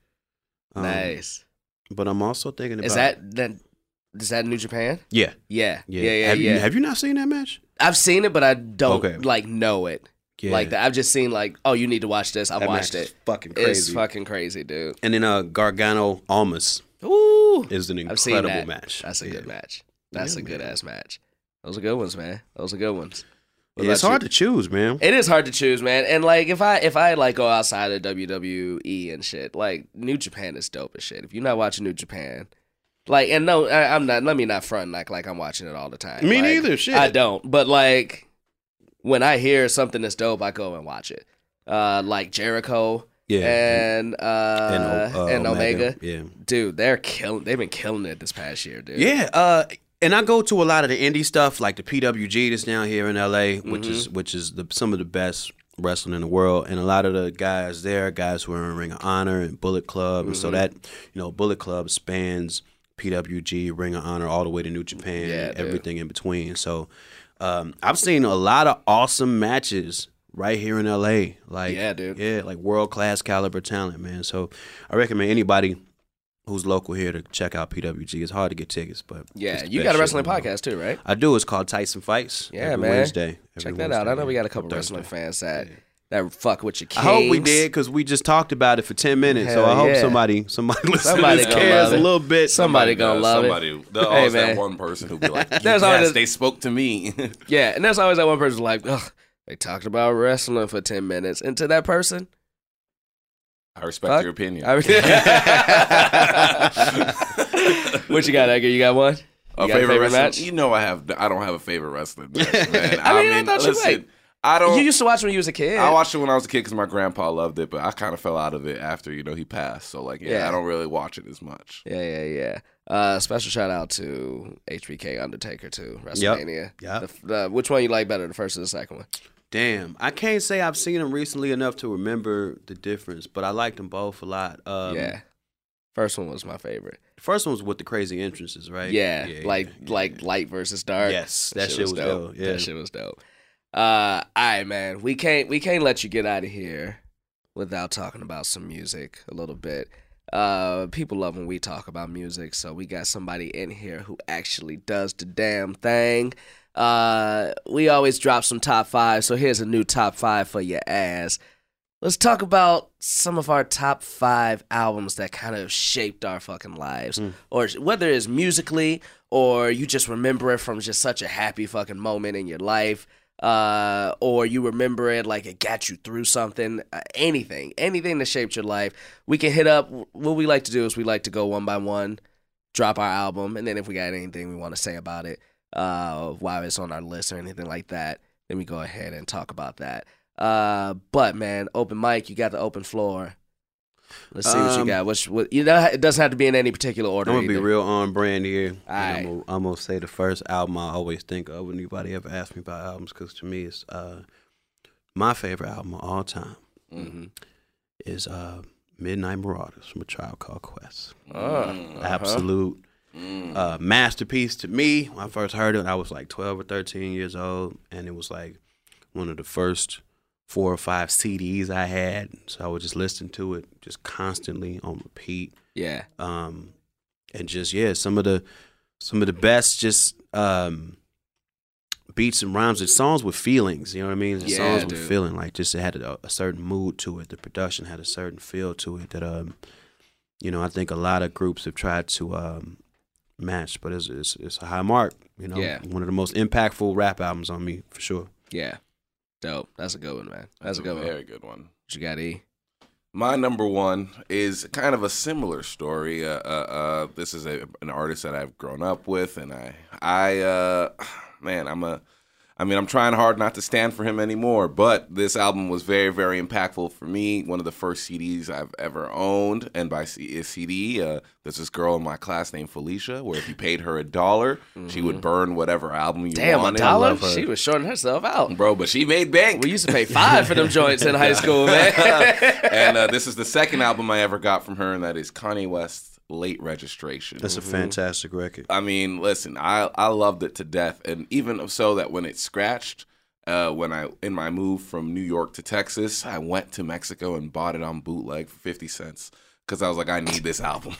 one. Um, nice. But I'm also thinking about Is that that? Is that New Japan? yeah, Yeah, yeah, yeah, yeah. have yeah. you have you not seen that match? I've seen it, but I don't Okay. like know it Yeah, like that. I've just seen like, oh, you need to watch this. I've That watched it. fucking It's crazy. fucking crazy, dude. and then uh, Gargano Almas Ooh, is an incredible that. match. That's a Yeah. good match. That's Yeah, a good man. ass match. Those are good ones, man. Those are good ones. Yeah, it's hard you? to choose, man. It is hard to choose, man. And like if I if I like go outside of WWE and shit, like New Japan is dope as shit. If you're not watching New Japan, Like, and no, I, I'm not. Let me not front like like I'm watching it all the time. Me Like, neither, shit. I don't. But like, when I hear something that's dope, I go and watch it. Uh, like Jericho Yeah. and uh and, uh, and Omega. Yeah. Dude, they're killing. They've been killing it this past year, dude. Yeah, uh, and I go to a lot of the indie stuff, like the PWG that's down here in LA, which Mm-hmm. is which is the, some of the best wrestling in the world, and a lot of the guys there, guys who are in Ring of Honor and Bullet Club, and Mm-hmm. so that you know Bullet Club spans PWG, Ring of Honor, all the way to New Japan, Yeah, and everything in between. So um, I've seen a lot of awesome matches. Right here in LA, like Yeah, dude. yeah, like world class caliber talent, man. So I recommend anybody who's local here to check out PWG. It's hard to get tickets, but Yeah, you got a wrestling in the world. podcast too, right? I do. It's called Tyson Fights. Yeah, every man. Wednesday. Check that out. I know we got a couple Thursday. wrestling fans that that fuck with your kids. I hope we did because we just talked about it for ten minutes. so Hell I hope yeah. somebody somebody listens Somebody to this cares a little bit. Somebody gonna love somebody, it. There's Hey, always that one person who'll be like, There's yes, always- they spoke to me. Yeah, and there's always that one person like, ugh, they talked about wrestling for ten minutes, and to that person, I respect Fuck. your opinion. I what you got, Edgar? You got one? You a got favorite, wrestling? match? You know I have. I don't have a favorite wrestling match, man. I mean, I thought you might. I don't. You used to watch when you was a kid. I watched it when I was a kid because my grandpa loved it, but I kind of fell out of it after you know he passed. So like, yeah, Yeah. I don't really watch it as much. Yeah, yeah, yeah. Uh, special shout out to HBK Undertaker too. WrestleMania. Yep. The, the, which one you like better, the first or the second one? Damn, I can't say I've seen them recently enough to remember the difference, but I liked them both a lot. Um, yeah. First one was my favorite. The first one was with the crazy entrances, right? Yeah, yeah like yeah, like light versus dark. Yes, that shit was dope, yeah. That shit was dope. Uh, all right, man. We can't we can't let you get out of here without talking about some music a little bit. Uh, people love when we talk about music, so we got somebody in here who actually does the damn thing. Uh, we always drop some top five, so here's a new top five for your ass. Let's talk about some of our top five albums that kind of shaped our fucking lives, or whether it's musically or you just remember it from just such a happy fucking moment in your life, uh, or you remember it like it got you through something, uh, anything, anything that shaped your life. We can hit up. What we like to do is we like to go one by one, drop our album, and then if we got anything we want to say about it, uh, while it's on our list or anything like that, then we go ahead and talk about that. Uh, but man, open mic, you got the open floor. Let's see what you Um, got. What's what you know? It doesn't have to be in any particular order. I'm gonna be either. real on brand here. and Aight. I'm, gonna, I'm gonna say the first album I always think of when anybody ever asks me about albums, because to me it's uh, my favorite album of all time Mhm. is uh, Midnight Marauders from A Tribe Called Quest. Uh. Absolute Mm. uh, masterpiece to me. When I first heard it, I was like 12 or 13 years old, and it was like one of the first four or five CDs I had. So I would just listen to it just constantly on repeat Yeah. um, and just yeah, some of the some of the best just um, beats and rhymes and songs with feelings. You know what I mean? The Yeah, songs dude. with feeling like just it had a, a certain mood to it. The production had a certain feel to it that um, you know, I think a lot of groups have tried to um, match, but it's, it's it's a high mark. You know, Yeah. one of the most impactful rap albums on me for sure. Yeah. Dope. That's a good one, man. That's, a good one. very good one. What you got, E? My number one is kind of a similar story. Uh, uh, uh, this is a, an artist that I've grown up with, and I, I, uh, man, I'm a, I mean, I'm trying hard not to stand for him anymore. But this album was very, very impactful for me. One of the first CDs I've ever owned, and by C- CD, uh, there's this girl in my class named Felicia, where if you paid her a dollar, she would burn whatever album you wanted. Damn, a wanted. dollar? She was shorting herself out. bro. But she made bank. We used to pay five for them joints in high school, man. and uh, this is the second album I ever got from her, and that is Kanye West's Late Registration. That's a fantastic record. I mean, listen, I I loved it to death, and even so that when it scratched, uh, when I in my move from New York to Texas, I went to Mexico and bought it on bootleg for fifty cents because I was like, I need this album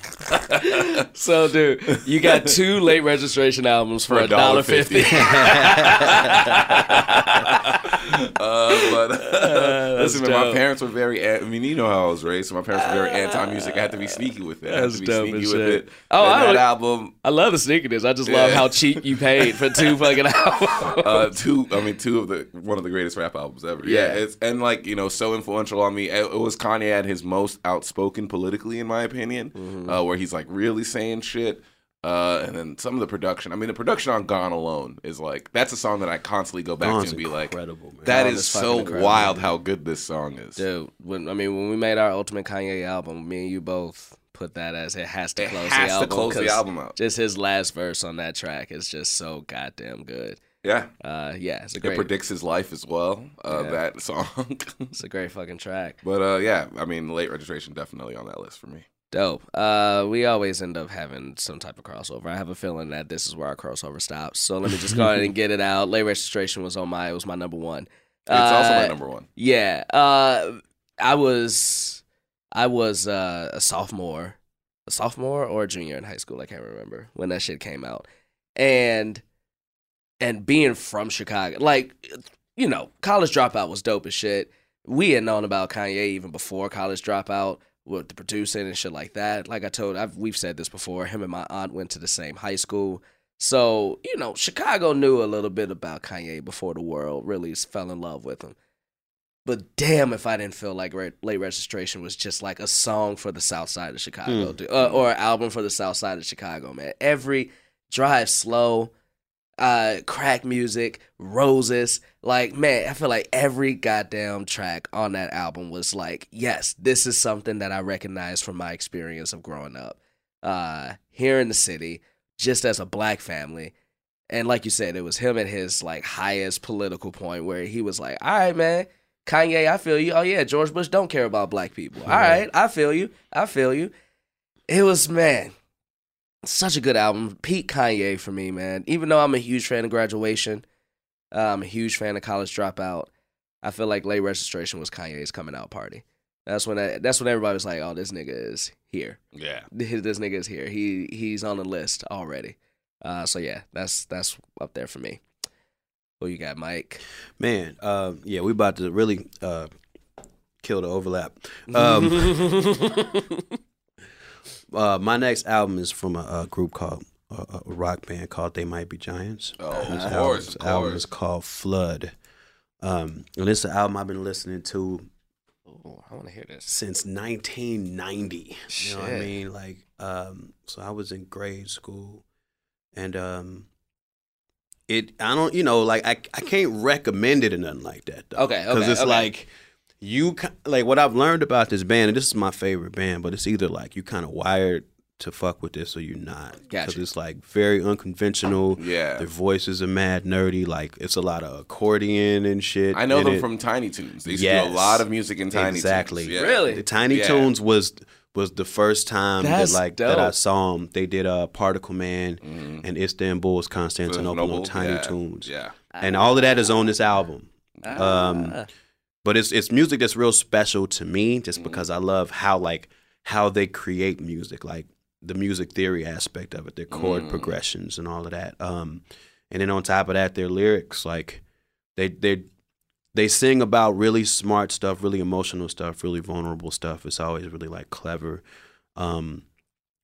so, dude, you got two late registration albums for a dollar fifty. uh, but listen, man, my parents were very. I mean, you know how I was raised. So my parents were very anti-music. I had to be sneaky with it. I had That's to be sneaky as with shit. it. Oh, And I that would- album. I love the sneakiness. I just love how cheap you paid for two fucking albums. uh, two. I mean, two of the one of the greatest rap albums ever. Yeah. Yeah, it's and like you know, so influential on me. It, it was Kanye at his most outspoken politically, in my opinion, Mm-hmm. uh, where he's like really saying shit. Uh, and then some of the production. I mean, the production on "Gone Alone" is like that's a song that I constantly go back Dawn's to and be like, man. "That is so incredible. wild how good this song is." Dude, when I mean when we made our ultimate Kanye album, me and you both put that as it has to It close has the to album. close the album out. Just his last verse on that track is just so goddamn good. Yeah, Uh, yeah, it's a it predicts his life as well. Uh, Yeah. That song, it's a great fucking track. but uh, yeah, I mean, late registration definitely on that list for me. Dope. Uh, we always end up having some type of crossover. I have a feeling that this is where our crossover stops. So let me just go ahead and get it out. Late registration was on my. It was my number one. It's also my Uh, number one. Yeah. Uh, I was, I was uh, a sophomore, a sophomore or a junior in high school. I can't remember when that shit came out, and and being from Chicago, like you know, college dropout was dope as shit. We had known about Kanye even before college dropout with the producing and shit like that. Like I told, I've we've said this before. Him and my aunt went to the same high school. So, you know, Chicago knew a little bit about Kanye before the world really fell in love with him. But damn, if I didn't feel like Re- Late Registration was just like a song for the South Side of Chicago, dude, uh, or an album for the South Side of Chicago, man. Every drive slow, uh, crack music, roses, like man, I feel like every goddamn track on that album was like, yes, this is something that I recognize from my experience of growing up, uh, here in the city, just as a black family. And like you said, it was him at his like highest political point where he was like, "All right, man, Kanye, I feel you. Oh yeah, George Bush don't care about black people. All right, I feel you. I feel you." It was man, such a good album. Pete Kanye for me, man. Even though I'm a huge fan of Graduation, uh, I'm a huge fan of College Dropout. I feel like Late Registration was Kanye's coming out party. That's when I, that's when everybody was like, "Oh, this nigga is here. Yeah, This nigga is here. He he's on the list already." Uh, so yeah, that's that's up there for me. Who you got, Mike? Man, uh, yeah, we about to really uh, kill the overlap. Um, uh, my next album is from a, a group called a, a rock band called They Might Be Giants. Oh, This of album- course, this of album course. is called Flood. Um, and it's an album I've been listening to Oh, I want to hear this. since 1990. You know what I mean? Like, um, so I was in grade school, and um, it I don't, you know, like I I can't recommend it or nothing like that. Though, Okay, okay, it's okay. like you like what I've learned about this band, and this is my favorite band, but it's either like you kind of wired to fuck with this or you're not. Gotcha. it's like very unconventional. Yeah. Their voices are mad nerdy. Like it's a lot of accordion and shit. I know them it. from Tiny Toons. They used to do a lot of music in Tiny Toons. Exactly. Toons. Yeah. Really? The Tiny Yeah. Toons was was the first time That's that like that I saw them. They did uh, Particle Man and Istanbul's Constantinople on Noble, Tiny yeah, Toons, Yeah. and all of that is on this album. Um, Ah. But it's it's music that's real special to me, just because I love how like how they create music, like the music theory aspect of it, their chord progressions and all of that. Um, and then on top of that, their lyrics, like they they they sing about really smart stuff, really emotional stuff, really vulnerable stuff. It's always really like clever. Um,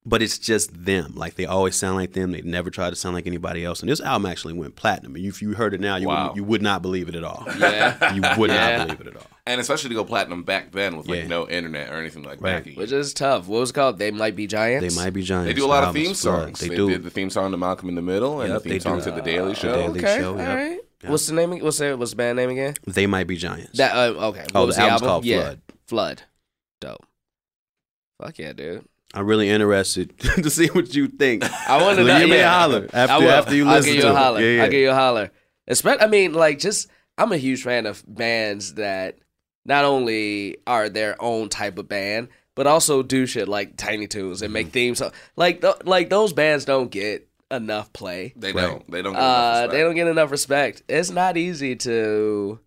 but it's just them. Like they always sound like them. They never try to sound like anybody else. And this album actually went platinum. And if you heard it now, you Wow. would, you would not believe it at all. Yeah. you would Yeah. not believe it at all. And especially to go platinum back then with like Yeah. no internet or anything like Right. backing. Which is tough. What was it called? They might be giants. They might be giants. They do a lot of theme album's flood. songs. They, They, do. did the theme song to Malcolm in the Middle and Yep, the they theme song do. to the Daily Show. Daily okay, Show, yep. right. Yep. What's the name? What's the what's the band name again? They might be giants. That uh, okay. What Oh, was the the album's album? called yeah, Flood. Flood. Dope. Fuck yeah, dude. I'm really interested to see what you think. I want to So know. give me a holler after- I will. after you I'll listen give you a holler. Yeah, yeah. I'll give you a holler. Especially, I mean, like, just I'm a huge fan of bands that not only are their own type of band, but also do shit like Tiny Toons and Mm-hmm. make themes. So, like, th- like those bands don't get enough play. They Right. don't. They don't. Get Uh, enough they respect. don't get enough respect. It's not easy to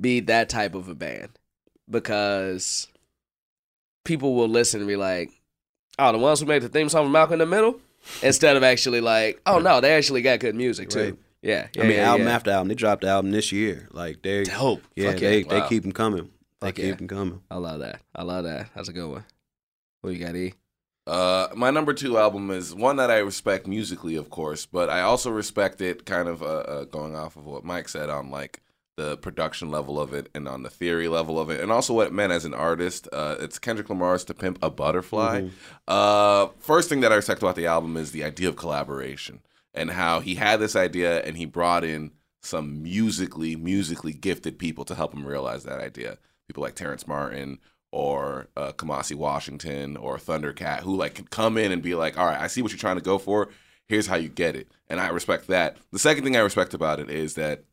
be that type of a band because people will listen and be like, "Oh, the ones who made the theme song for Malcolm in the Middle," instead of actually like, "Oh no, they actually got good music too." Right. Yeah, yeah, I mean, yeah, album yeah. after album. They dropped the album this year. Like they, dope. yeah, Fuck they yeah. they Wow. keep them coming. They Fuck keep yeah. them coming. I love that. I love that. That's a good one. What you got, E? Uh, my number two album is one that I respect musically, of course, but I also respect it kind of uh, uh, going off of what Mike said on like the production level of it and on the theory level of it, and also what it meant as an artist. Uh, it's Kendrick Lamar's "To Pimp a Butterfly." Uh, first thing that I respect about the album is the idea of collaboration and how he had this idea and he brought in some musically musically gifted people to help him realize that idea. People like Terrace Martin or uh, Kamasi Washington or Thundercat who like can come in and be like, "All right, I see what you're trying to go for. Here's how you get it." And I respect that. The second thing I respect about it is that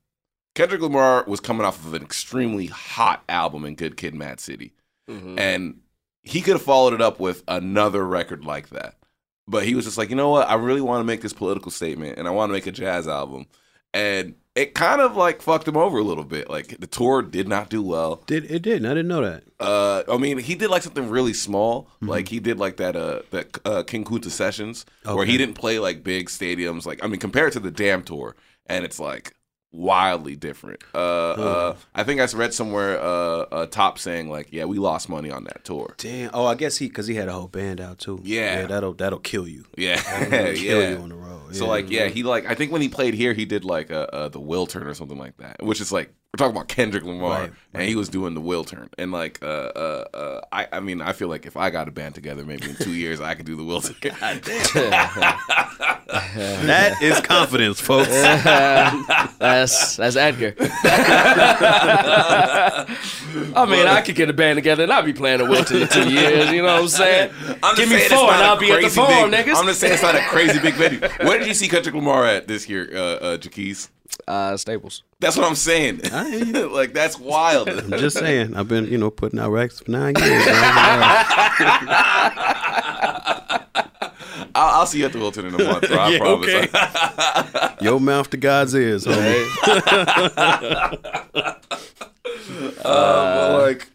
Kendrick Lamar was coming off of an extremely hot album in Good Kid, Mad City, Mhm. and he could have followed it up with another record like that. But he was just like, you know what? I really want to make this political statement, and I want to make a jazz album, and it kind of like fucked him over a little bit. Like the tour did not do well. Did it didn't? I didn't know that. Uh, I mean, he did like something really small. Mm-hmm. Like he did like that uh that uh, King Kunta sessions where he didn't play like big stadiums. Like I mean, compared to the Damn tour, and it's like wildly different. Uh, uh I think I read somewhere uh, a top saying like, yeah, we lost money on that tour. Damn. Oh, I guess he because he had a whole band out too. Yeah. that'll that'll kill you. Yeah, That'll kill yeah. you on the road. So Yeah. like, yeah, he like I think when he played here, he did like uh, uh, the Wiltern or something like that, which is like we're talking about Kendrick Lamar, Right, and he was doing the Wiltern, and like, uh, uh, uh, I I mean, I feel like if I got a band together, maybe in two years I could do the Wiltern. that is confidence, folks. that's that's Edgar. I mean, I could get a band together and I'll be playing a turn in two years. You know what I'm saying? I'm Give me saying it's four and not a I'll be at the crazy farm, niggas. I'm just saying it's not a crazy big venue. Where did you see Kendrick Lamar at this year, uh, uh, Jaquez? Uh, Staples. That's what I'm saying. I hear you. like that's wild. I'm just saying. I've been you know putting out racks for nine years. I'll, I'll see you at the Wiltern in a month, bro. I Yeah, promise. okay. Your mouth to God's ears, homie. Uh, like uh,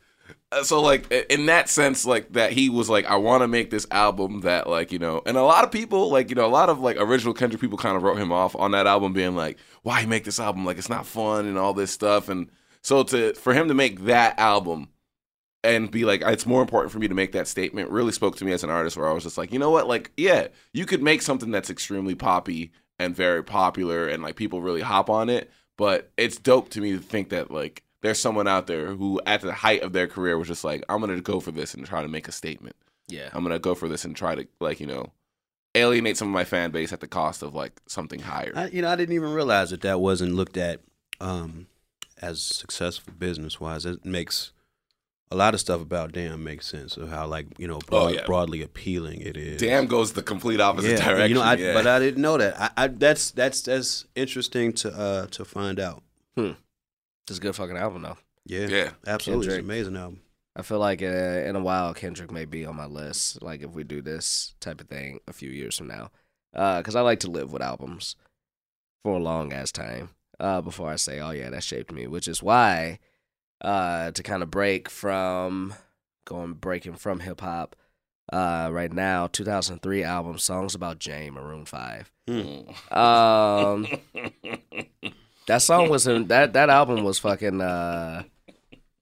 Uh, so like in that sense like that he was like i want to make this album that like you know and a lot of people like you know a lot of like original kendrick people kind of wrote him off on that album being like why make this album? Like it's not fun and all this stuff and so to for him to make that album and be like it's more important for me to make that statement really spoke to me as an artist where i was just like you know what? Like yeah you could make something that's extremely poppy and very popular and like people really hop on it but it's dope to me to think that like there's someone out there who at the height of their career was just like i'm gonna go for this and try to make a statement Yeah. i'm gonna go for this and try to like you know alienate some of my fan base at the cost of like something higher I, you know, I didn't even realize that that wasn't looked at um, as successful business wise. It makes a lot of stuff about Damn makes sense of how like you know broad, yeah. broadly appealing it is. damn goes the complete opposite yeah, direction you know, I, yeah. but I didn't know that. I, I that's that's that's interesting to uh to find out. It's a good fucking album though. Yeah, yeah absolutely, it's Kendrick. an amazing album. I feel like uh, in a while Kendrick may be on my list. Like if we do this type of thing a few years from now, because I like to live with albums for a long ass time uh, before I say, "Oh yeah, that shaped me." Which is why uh, to kind of break from going breaking from hip hop. Uh, right now, 2003 album "Songs About Jane" Maroon Five. Um, that song was in that that album was fucking. Uh,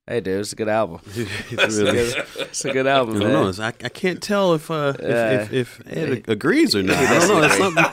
hey, dude, it's a good album. It's really- It's a good album, I man. don't know. I, I can't tell if uh, Yeah. if, if, if Ed agrees or not. I don't know. It's something.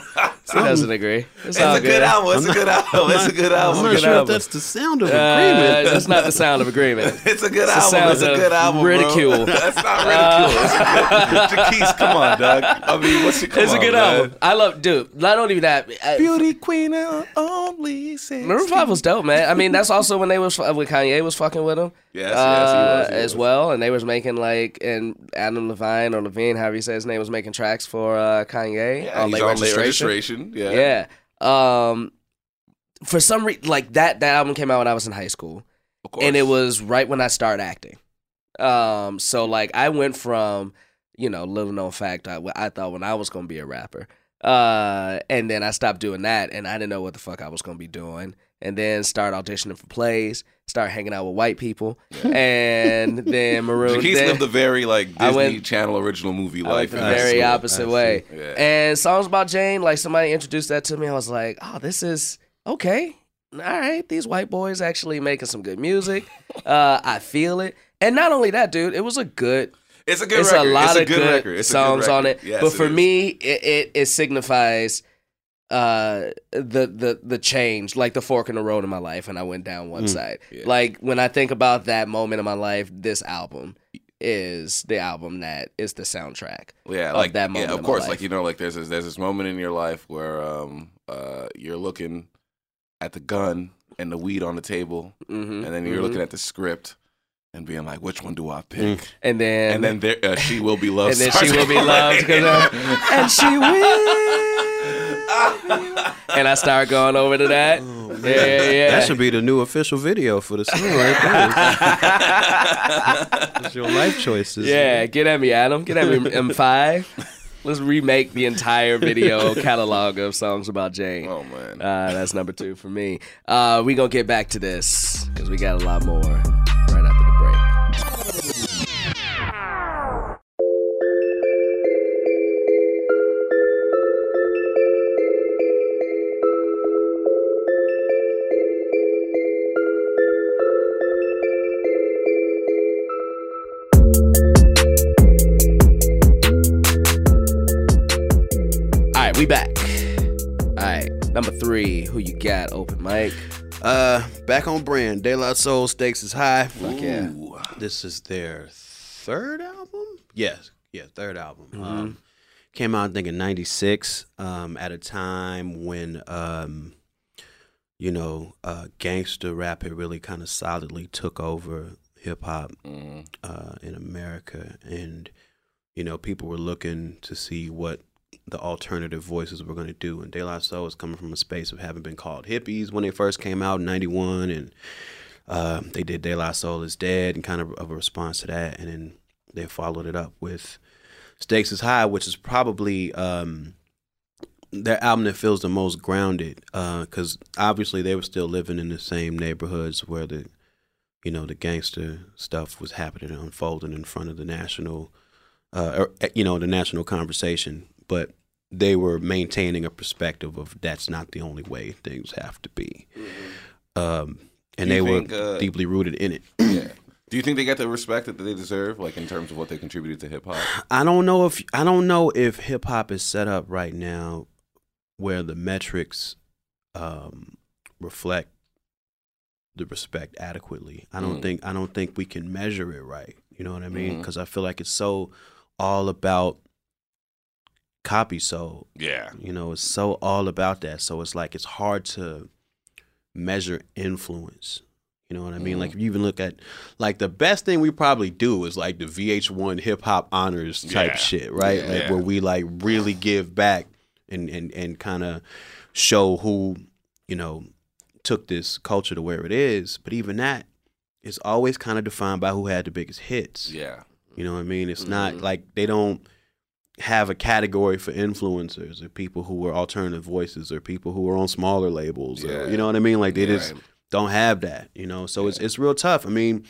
He doesn't agree. It's, it's a good album it's a good album it's a good I'm album not good sure album. if that's the sound of Uh, agreement. that's not the sound of agreement. It's a good the album. sound It's a good album. bro. ridicule. That's not ridicule. It's a good. Jaquez, come on, Doug. I mean, what's your? Come It's a good man. album. I love, dude. Not only that, I, Beauty queen and only six. Maroon Five was dope, man. I mean, that's also when they was when Kanye was fucking with him, Yes, yes, he uh, was, he as was. well, and they was making like and Adam Levine or Levine, however you say his name, was making tracks for uh, Kanye Yeah, on late on late registration. Yeah. Yeah. Um, for some reason, like that that album came out when I was in high school. Of course. and it was right when I started acting. Um, so like I went from, you know, little known fact, I, I thought when I was gonna be a rapper, uh, and then I stopped doing that, and I didn't know what the fuck I was gonna be doing, and then start auditioning for plays, start hanging out with white people, and then Maroon. Jaquez then- lived a very like I Disney went- Channel original movie I life. went the very school. opposite way. Yeah. And songs about Jane, like somebody introduced that to me. I was like, oh, this is okay. All right, these white boys actually making some good music. Uh, I feel it. And not only that, dude, it was a good. It's a good it's record. a lot it's a of good, good record. Good songs on it. Yes, but for is. me, it, it it signifies uh the the the change like the fork in the road in my life and I went down one Mm. side. Yeah. Like when I think about that moment in my life, this album is the album that is the soundtrack. Yeah, of like that moment Yeah, in of my course, life. like you know, like there's this, there's this moment in your life where um uh you're looking at the gun and the weed on the table, Mm-hmm. and then you're looking at the script and being like, which one do I pick? and then And then there, uh, she will be loved. and then she will be loved, loved 'cause, and she will. And I start going over to that. yeah, yeah, yeah. That should be the new official video for the song right there. It's your life choices. Yeah, get at me, Adam. Get at me, M5. Let's remake the entire video catalog of songs about Jane. oh man. Uh, that's number two for me. Uh, we gonna get back to this because we got a lot more we back. All right, number three. Who you got? Open mic. Uh, back on brand. De La Soul Stakes is high. Fuck yeah. Ooh. This is their third album. Yes, yeah, third album. Mm-hmm. Um, came out I think in '96. Um, at a time when um, you know, uh, gangster rap had really kind of solidly took over hip hop Mhm. uh, in America, and you know, people were looking to see what the alternative voices were going to do. And De La Soul is coming from a space of having been called hippies when they first came out in '91, and uh, they did De La Soul is Dead, and kind of of a response to that, and then they followed it up with Stakes is High, which is probably um, their album that feels the most grounded, because obviously they were still living in the same neighborhoods where the you know the gangster stuff was happening and unfolding in front of the national uh, or, you know the national conversation but they were maintaining a perspective of that's not the only way things have to be um, and they you were uh, deeply rooted in it Yeah. Do you think they get the respect that they deserve, like in terms of what they contributed to hip hop? I don't know if I don't know if hip hop is set up right now where the metrics um, reflect the respect adequately. I don't Mm. think I don't think we can measure it right. You know what I mean? Because I feel like it's so all about copy soul. Yeah. You know, it's so all about that. So it's like it's hard to measure influence. You know what I mean? Mhm. Like if you even look at like the best thing we probably do is like the VH1 hip hop honors type Yeah. shit, right? Yeah. Like where we like really give back and and and kind of show who, you know, took this culture to where it is. But even that is always kind of defined by who had the biggest hits. Yeah. You know what I mean? It's not Mhm. like they don't have a category for influencers or people who are alternative voices or people who are on smaller labels. Or, Yeah. you know what I mean? Like they Yeah. just don't have that. You know, so it's Yeah. it's real tough. I mean,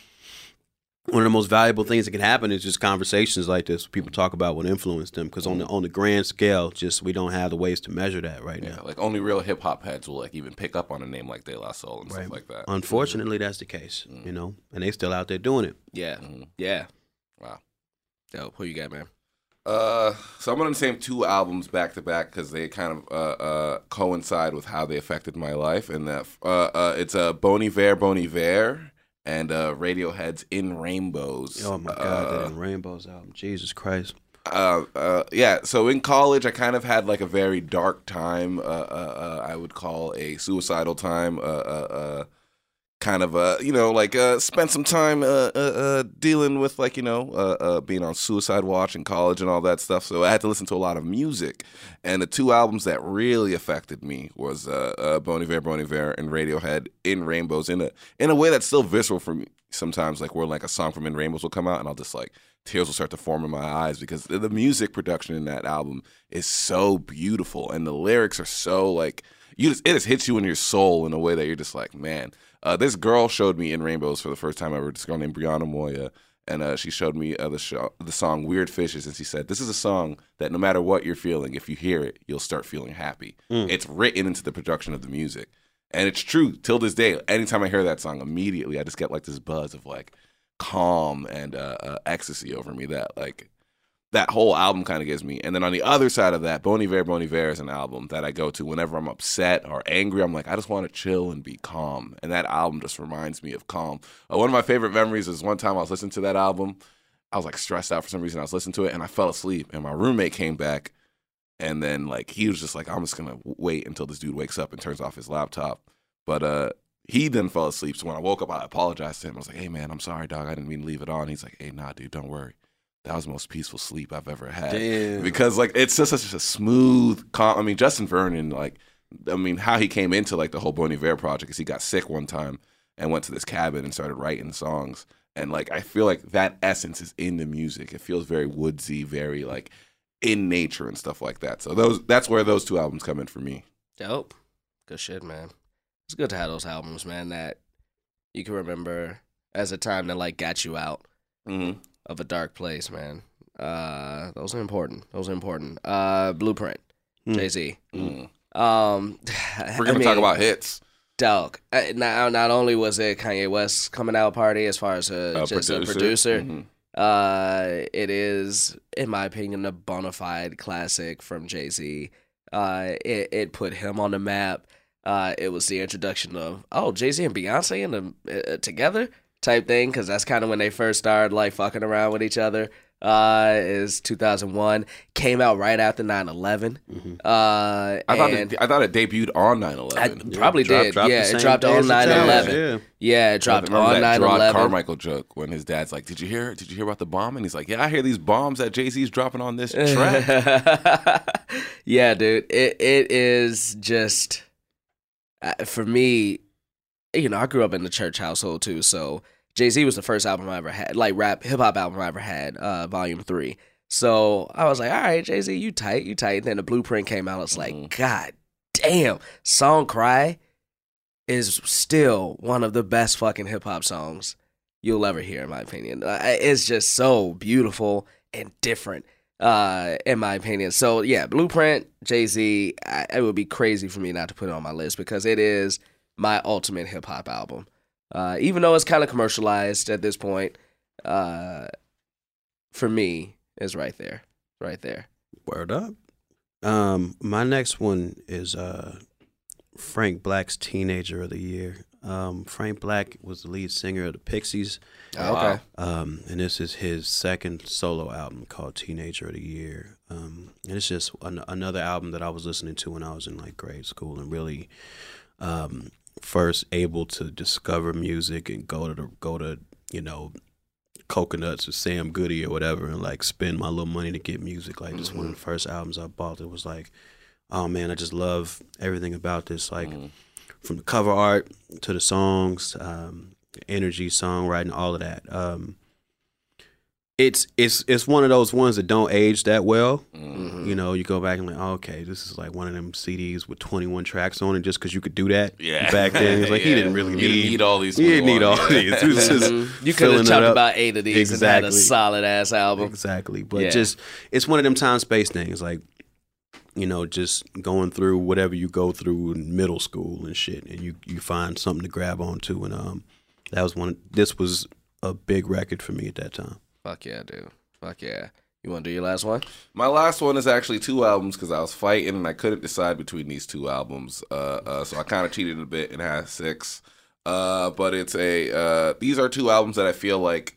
one of the most valuable things that can happen is just conversations like this. People talk about what influenced them because on the on the grand scale, just we don't have the ways to measure that right Yeah. now. Like only real hip hop heads will like even pick up on a name like De La Soul and Right. stuff like that. Unfortunately, that's the case. You know, and they still out there doing it. Yeah, Mhm. yeah. Wow. Dope. Who you got, man? Uh, so I'm gonna name two albums back to back because they kind of uh, uh, coincide with how they affected my life, and that uh, uh, it's a uh, Bon Iver, Bon Iver, and uh, Radiohead's In Rainbows. Oh my God, Uh, that Rainbows album, Jesus Christ. uh, uh, yeah, so in college, I kind of had like a very dark time. Uh, uh, uh, I would call a suicidal time. Kind of, uh, you know, like uh, spent some time uh, uh, uh, dealing with like you know being on suicide watch in college and all that stuff. So I had to listen to a lot of music, and the two albums that really affected me was uh, uh, Bon Iver, Bon Iver, and Radiohead in Rainbows in a in a way that's still visceral for me. Sometimes, like where like a song from In Rainbows will come out, and I'll just like tears will start to form in my eyes because the music production in that album is so beautiful and the lyrics are so like you just it just hits you in your soul in a way that you're just like man uh, this girl showed me in rainbows for the first time ever this girl named brianna moya and uh, she showed me uh, the, show, the song weird fishes and she said this is a song that no matter what you're feeling if you hear it you'll start feeling happy Mm. it's written into the production of the music and it's true till this day anytime i hear that song immediately i just get like this buzz of like calm and uh, uh, ecstasy over me that like that whole album kind of gives me. And then on the other side of that, Bon Iver, Bon Iver is an album that I go to whenever I'm upset or angry. I'm like, I just want to chill and be calm. And that album just reminds me of calm. Uh, one of my favorite memories is one time I was listening to that album. I was like stressed out for some reason. I was listening to it and I fell asleep. And my roommate came back and then like he was just like, I'm just gonna wait until this dude wakes up and turns off his laptop. But uh he then fell asleep. So when I woke up, I apologized to him. I was like, Hey man, I'm sorry, dog. I didn't mean to leave it on. He's like, Hey, nah, dude, don't worry. That was the most peaceful sleep I've ever had. Damn. Because like it's just such a smooth, calm. I mean, Justin Vernon, like, I mean, how he came into like the whole Bon Iver project is he got sick one time and went to this cabin and started writing songs. And like I feel like that essence is in the music. It feels very woodsy, very like in nature and stuff like that. So those that's where those two albums come in for me. Dope. Good shit, man. It's good to have those albums, man, that you can remember as a time that like got you out Mm-hmm. Of a dark place, man. Uh those are important. Those are important. Uh Blueprint, Hmm. Jay Z. Mm. Um We're gonna talk about hits. dog. uh, Not not only was it Kanye West coming out party as far as a, just a producer, Mhm. uh, it is, in my opinion, a bona fide classic from Jay Z. Uh, it it put him on the map. Uh, it was the introduction of oh Jay Z and Beyonce in the uh, together type thing because that's kind of when they first started like fucking around with each other. Uh, is 2001 came out right after 9/11. Mhm. Uh, I thought and it, I thought it debuted on 9/11. I probably Drop- did. dropped the yeah, it dropped on as 9/11. Yeah. Yeah, it dropped Remember on that Jerrod 9/11. Carmichael joke when his dad's like, "Did you hear? Did you hear about the bomb?" And he's like, "Yeah, I hear these bombs that Jay Z's dropping on this track." yeah, dude. It it is just uh, for me. You know, I grew up in the church household too, so Jay Z was the first album I ever had, like rap hip hop album I ever had, uh, Volume Three. So I was like, all right, Jay Z, you tight, you tight. then the Blueprint came out. It's like, Mhm. God damn, Song Cry is still one of the best fucking hip hop songs you'll ever hear, in my opinion. It's just so beautiful and different, uh, in my opinion. So yeah, Blueprint, Jay Z. It would be crazy for me not to put it on my list because it is my ultimate hip hop album. Uh, even though it's kind of commercialized at this point, uh, for me, is right there, right there. Word up. Um, my next one is uh Frank Black's Teenager of the Year. Um, Frank Black was the lead singer of the Pixies. Oh, okay. Um, and this is his second solo album called Teenager of the Year. Um, and it's just an- another album that I was listening to when I was in like grade school and really um, first able to discover music and go to the, go to you know coconuts or Sam Goody or whatever and like spend my little money to get music. Like just one of the first albums I bought. It was like, oh man, I just love everything about this. Like Mhm. from the cover art to the songs, um, energy, songwriting, all of that. Um, it's it's it's one of those ones that don't age that well. Mhm. You know, you go back and like, oh, okay, this is like one of them CDs with 21 tracks on it, just because you could do that Yeah. back then. It's like he didn't really need, didn't need all these He didn't need all these. It was just Mhm. You could have it chopped about eight of these and had a solid ass album. Exactly. But Yeah. just it's one of them time space things, like you know, just going through whatever you go through in middle school and shit, and you you find something to grab onto, and um, that was one. This was a big record for me at that time. Fuck yeah, dude. Fuck yeah. You want to do your last one? My last one is actually two albums because I was fighting and I couldn't decide between these two albums. Uh, uh, so I kind of cheated a bit and had six. Uh, but it's a uh, these are two albums that I feel like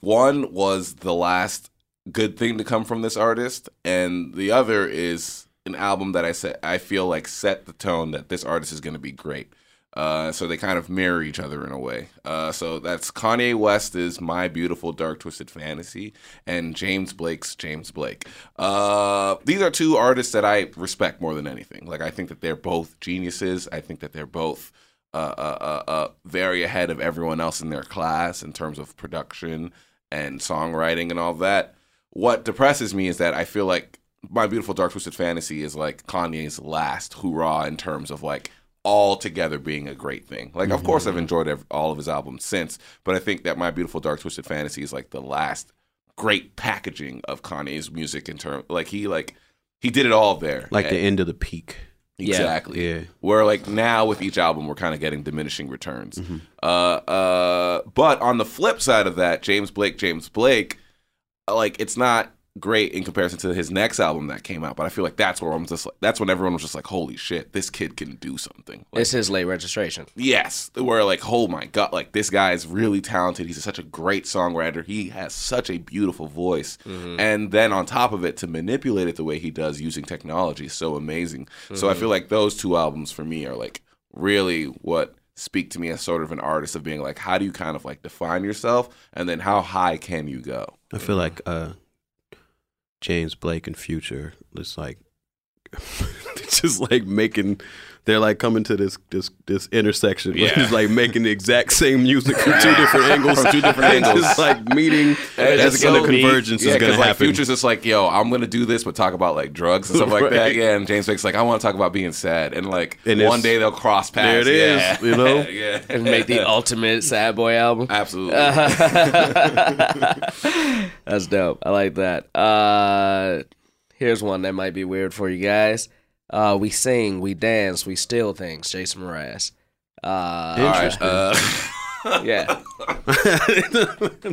one was the last good thing to come from this artist, and the other is an album that I said I feel like set the tone that this artist is going to be great. Uh, so they kind of mirror each other in a way. Uh, so that's Kanye West is My Beautiful Dark Twisted Fantasy and James Blake's James Blake. Uh, these are two artists that I respect more than anything. Like I think that they're both geniuses. I think that they're both uh, uh, very ahead of everyone else in their class in terms of production and songwriting and all that. What depresses me is that I feel like My Beautiful Dark Twisted Fantasy is like Kanye's last hurrah in terms of like all together being a great thing. Like, of course, I've enjoyed ev- all of his albums since, but I think that My Beautiful Dark Twisted Fantasy is like the last great packaging of Kanye's music in terms like he like he did it all there. Like the end of the peak. exactly. Yeah. Where like now with each album we're kind of getting diminishing returns. Uh uh but on the flip side of that, James Blake, James Blake, like it's not great in comparison to his next album that came out. But I feel like that's where I'm just like that's when everyone was just like, holy shit, this kid can do something. Like, It's his late registration. Yes, where like, oh my god, like this guy is really talented. He's such a great songwriter. He has such a beautiful voice, mm-hmm. and then on top of it, to manipulate it the way he does using technology is so amazing. So I mm-hmm. feel like those two albums for me are like really what speak to me as sort of an artist of being like, how do you kind of like define yourself, and then how high can you go? I feel mm-hmm. like uh, James Blake and Future is like just like making they're like coming to this this this intersection. Yeah. Yeah. It's like making the exact same music from two different angles. From two different angles. Just like meeting. That's so gonna neat. convergence Yeah, is gonna 'cause, like, happen. Future's just like, yo, I'm gonna do this, but talk about like drugs and stuff like that. Yeah, and James Blake's like, I want to talk about being sad, and like And one day they'll cross paths. There it is, yeah. you know? yeah, And make the ultimate sad boy album. absolutely. That's dope. I like that. Uh, here's one that might be weird for you guys. Uh, we sing, we dance, we steal things. Jason Mraz. Uh, All right, uh, yeah.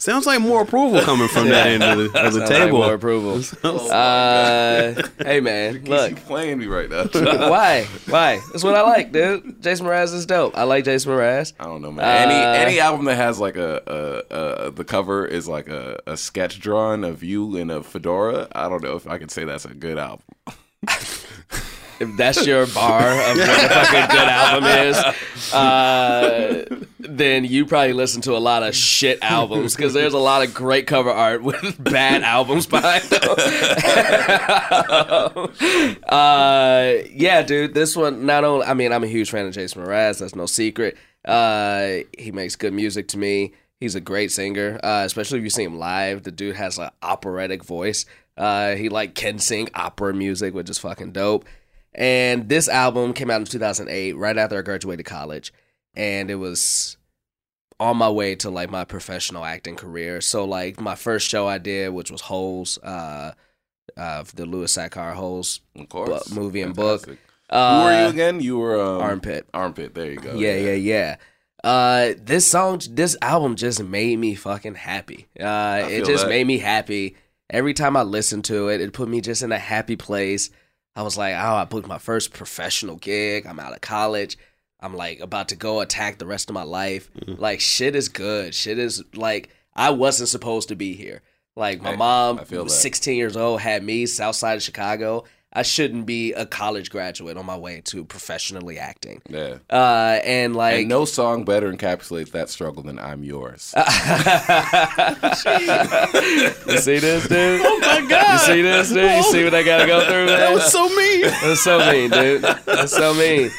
Sounds like more approval coming from that end of the, of the Sounds like table. more approval. Uh, hey man, look. He's playing me right now. Why? Why? That's what I like, dude. Jason Mraz is dope. I like Jason Mraz. I don't know, man. Any Uh, any album that has like a, a, a the cover is like a, a sketch drawing of you in a fedora. I don't know if I can say that's a good album. If that's your bar of what a fucking good album is, uh, then you probably listen to a lot of shit albums because there's a lot of great cover art with bad albums behind them. uh, yeah, dude, this one not only. I mean, I'm a huge fan of Jason Mraz. That's no secret. Uh, he makes good music to me. He's a great singer, uh, especially if you see him live. The dude has an operatic voice. Uh, he like can sing opera music, which is fucking dope. And this album came out in 2008, right after I graduated college, and it was on my way to like my professional acting career. So like my first show I did, which was Holes, uh, uh, the Louis Sachar Holes Bu- movie and book. Uh, Who were you again? You were um, Armpit. Armpit. There you go. Yeah, yeah, yeah. Uh, this song, this album just made me fucking happy. Uh, it just that. made me happy. Every time I listened to it, it put me just in a happy place. I was like, oh, I booked my first professional gig. I'm out of college. I'm like about to go attack the rest of my life. Mm-hmm. Like shit is good. Shit is like I wasn't supposed to be here. Like my I- mom, I feel was that. 16 years old, had me south side of Chicago. I shouldn't be a college graduate on my way to professionally acting. Yeah. Uh, and like and no song better encapsulates that struggle than "I'm Yours." you see this, dude? Oh my god! You see this, dude? You see what I gotta go through, man? That was so mean. That's so mean, dude. That's so mean.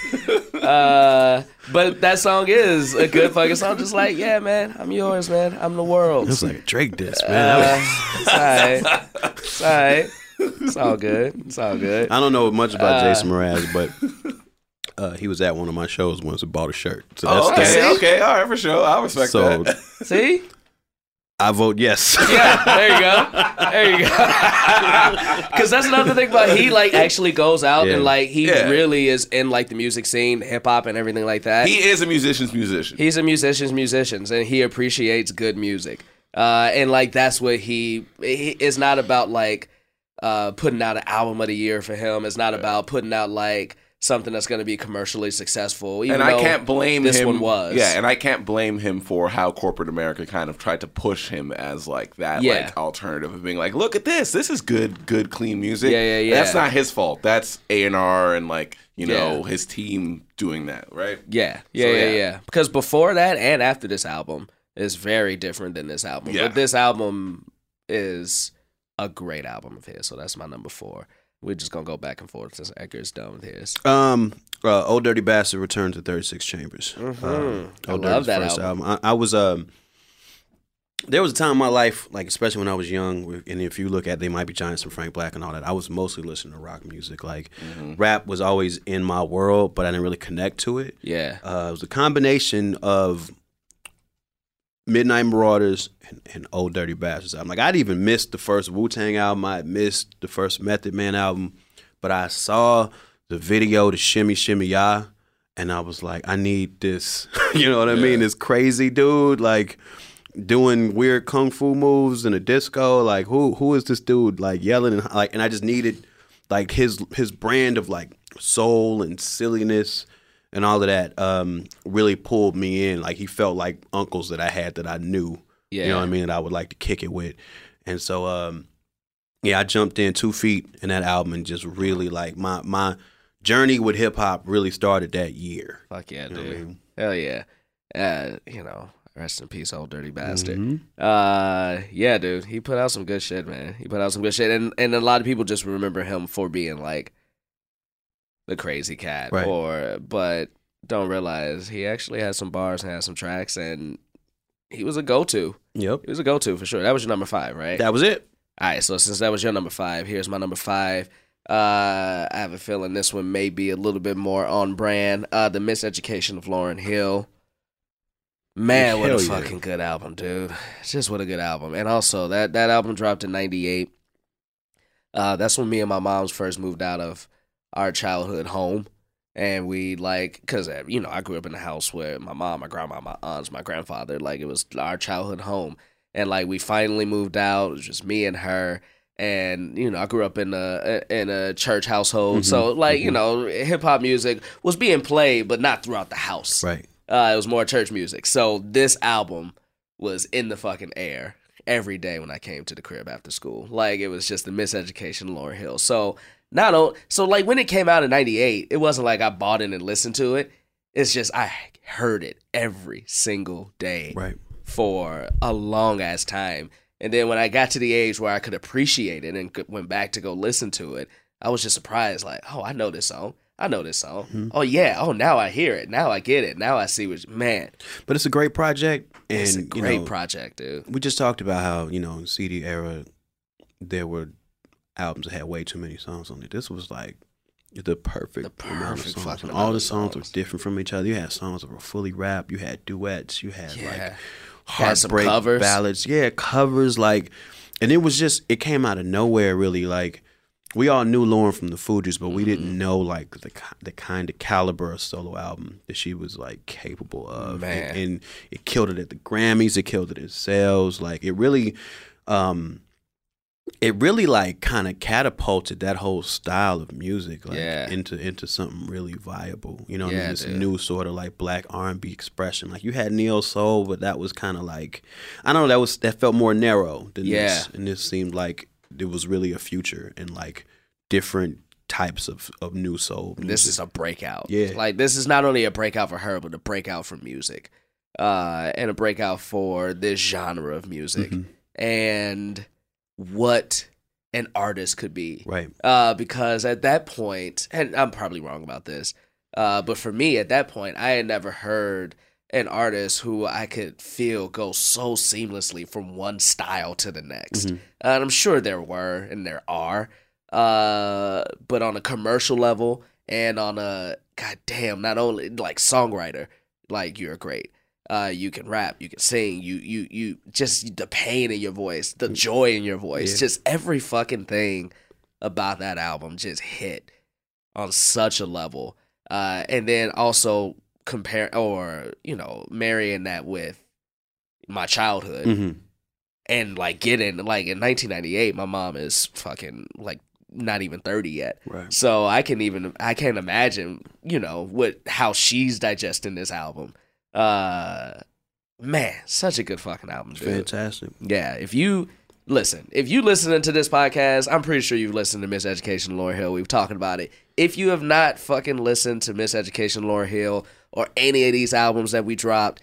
Uh, but that song is a good fucking song. Just like, yeah, man, I'm yours, man. I'm the world. It was like a Drake diss, man. That was- Uh, it's alright. It's alright. It's all good. It's all good. I don't know much about Uh, Jason Mraz, but uh, he was at one of my shows once and bought a shirt. So that's, Oh, that's okay, okay, all right, for sure. I respect so that. See? I vote yes. Yeah, there you go. There you go. Because that's another thing about he like actually goes out Yeah. and like he Yeah. really is in like the music scene, hip hop and everything like that. He is a musician's musician. He's a musician's musicians, and he appreciates good music. Uh, and like that's what he, he it's not about like uh, putting out an album of the year for him. It's not about putting out like something that's going to be commercially successful. Even and I can't blame this him. one was. Yeah, and I can't blame him for how corporate America kind of tried to push him as like that Yeah. like alternative of being like, look at this, this is good, good, clean music. Yeah, yeah, yeah. That's not his fault. That's A and R and like you know Yeah. his team doing that, right? Yeah, yeah, So, yeah, yeah. yeah. Because before that and after this album is very different than this album. Yeah. But this album is a great album of his, so that's my number four. We're just gonna go back and forth since Edgar's done with his. Um, uh, Old Dirty Bastard returned to 36 Chambers. Mhm. Um, I love that first album. I, I was um. There was a time in my life, like especially when I was young, and if you look at, they might be giants from Frank Black and all that. I was mostly listening to rock music. Like rap was always in my world, but I didn't really connect to it. Yeah, Uh, it was a combination of Midnight Marauders and, and Old Dirty Bastards. I'm like, I'd even missed the first Wu Tang album. I missed the first Method Man album, but I saw the video to Shimmy Shimmy Ya, and I was like, I need this. you know what I mean? This crazy dude, like doing weird kung fu moves in a disco. Like who who is this dude like yelling and like and I just needed like his his brand of like soul and silliness and all of that um really pulled me in. Like he felt like uncles that I had that I knew. Yeah. You know what I mean? That I would like to kick it with. And so um yeah, I jumped in two feet in that album and just really like my my journey with hip hop really started that year. Fuck yeah, You know I dude. mean? Hell yeah. Uh, you know, rest in peace, old dirty bastard. Mhm. Uh, yeah, dude. He put out some good shit, man. He put out some good shit, and and a lot of people just remember him for being like the crazy cat, Right. or but don't realize he actually had some bars and had some tracks, and he was a go to. Yep. He was a go to for sure. That was your number five, right? That was it. All right, so since that was your number five, here's my number five. Uh, I have a feeling this one may be a little bit more on brand. Uh, the Miseducation of Lauryn Hill. Man, what a yeah. fucking good album, dude! Just what a good album. And also that that album dropped in '98. Uh, that's when me and my moms first moved out of our childhood home, and we like, cause uh, you know I grew up in a house where my mom, my grandma, my aunts, my grandfather, like it was our childhood home, and like we finally moved out. It was just me and her, and you know I grew up in a in a church household, so like you know hip hop music was being played, but not throughout the house. Right. Uh, it was more church music. So this album was in the fucking air every day when I came to the crib after school. Like it was just the miseducation Lauryn Hill. So not o- so like when it came out in '98, it wasn't like I bought it and listened to it. It's just I heard it every single day Right. for a long ass time. And then when I got to the age where I could appreciate it and went back to go listen to it, I was just surprised. Like, oh, I know this song. I know this song. Mm-hmm. Oh yeah. Oh, now I hear it. Now I get it. Now I see what. Man, But it's a great project, and it's a you great know, project, dude. we just talked about how you know in CD era there were albums that had way too many songs on it. This was like the perfect, The perfect songs. fucking And all the songs, songs. were different from each other. You had songs that were fully rap. You had duets. You had Yeah. like Had heartbreak covers. ballads. Yeah, covers. Like, and it was just it came out of nowhere. Really, like we all knew Lauryn from the Fugees, but we Mm-hmm. didn't know like the the kind of caliber of solo album that she was like capable of. Man. And, and it killed it at the Grammys. It killed it in sales. Like it really, um, it really like kind of catapulted that whole style of music like Yeah. into into something really viable. You know, what I mean, this dude. new sort of like black R and B expression. Like you had neo soul, but that was kind of like I don't know. That was that felt more narrow than Yeah. this, and this seemed like it was really a future and like different types of of new soul. This is a breakout. Yeah. Like this is not only a breakout for her, but a breakout for music. Uh, and a breakout for this genre of music. Mhm. And what an artist could be. right. Uh, because at that point, and I'm probably wrong about this, uh, but for me at that point, I had never heard an artist who I could feel go so seamlessly from one style to the next. Mhm. And I'm sure there were and there are, uh, but on a commercial level and on a goddamn, not only like songwriter, like you're great. Uh, you can rap, you can sing, you you you just the pain in your voice, the joy in your voice, Yeah. just every fucking thing about that album just hit on such a level. Uh, and then also compare or you know marrying that with my childhood hmm and like getting like in 1998 my mom is fucking like not even 30 yet Right. so i can even i can't imagine you know what how she's digesting this album uh man such a good fucking album dude. Fantastic. yeah if you listen if you listening to this podcast i'm pretty sure you've listened to miseducation Lauryn hill we've talked about it if you have not fucking listened to miseducation Lauryn hill or any of these albums that we dropped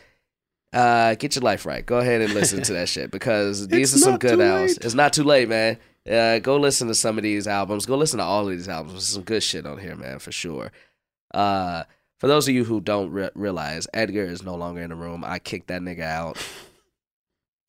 uh, get your life right. Go ahead and listen to that shit because these It's are some good albums. It's not too late, man. Uh, go listen to some of these albums. Go listen to all of these albums. There's some good shit on here, man, for sure. Uh, for those of you who don't re- realize, Edgar is no longer in the room. I kicked that nigga out.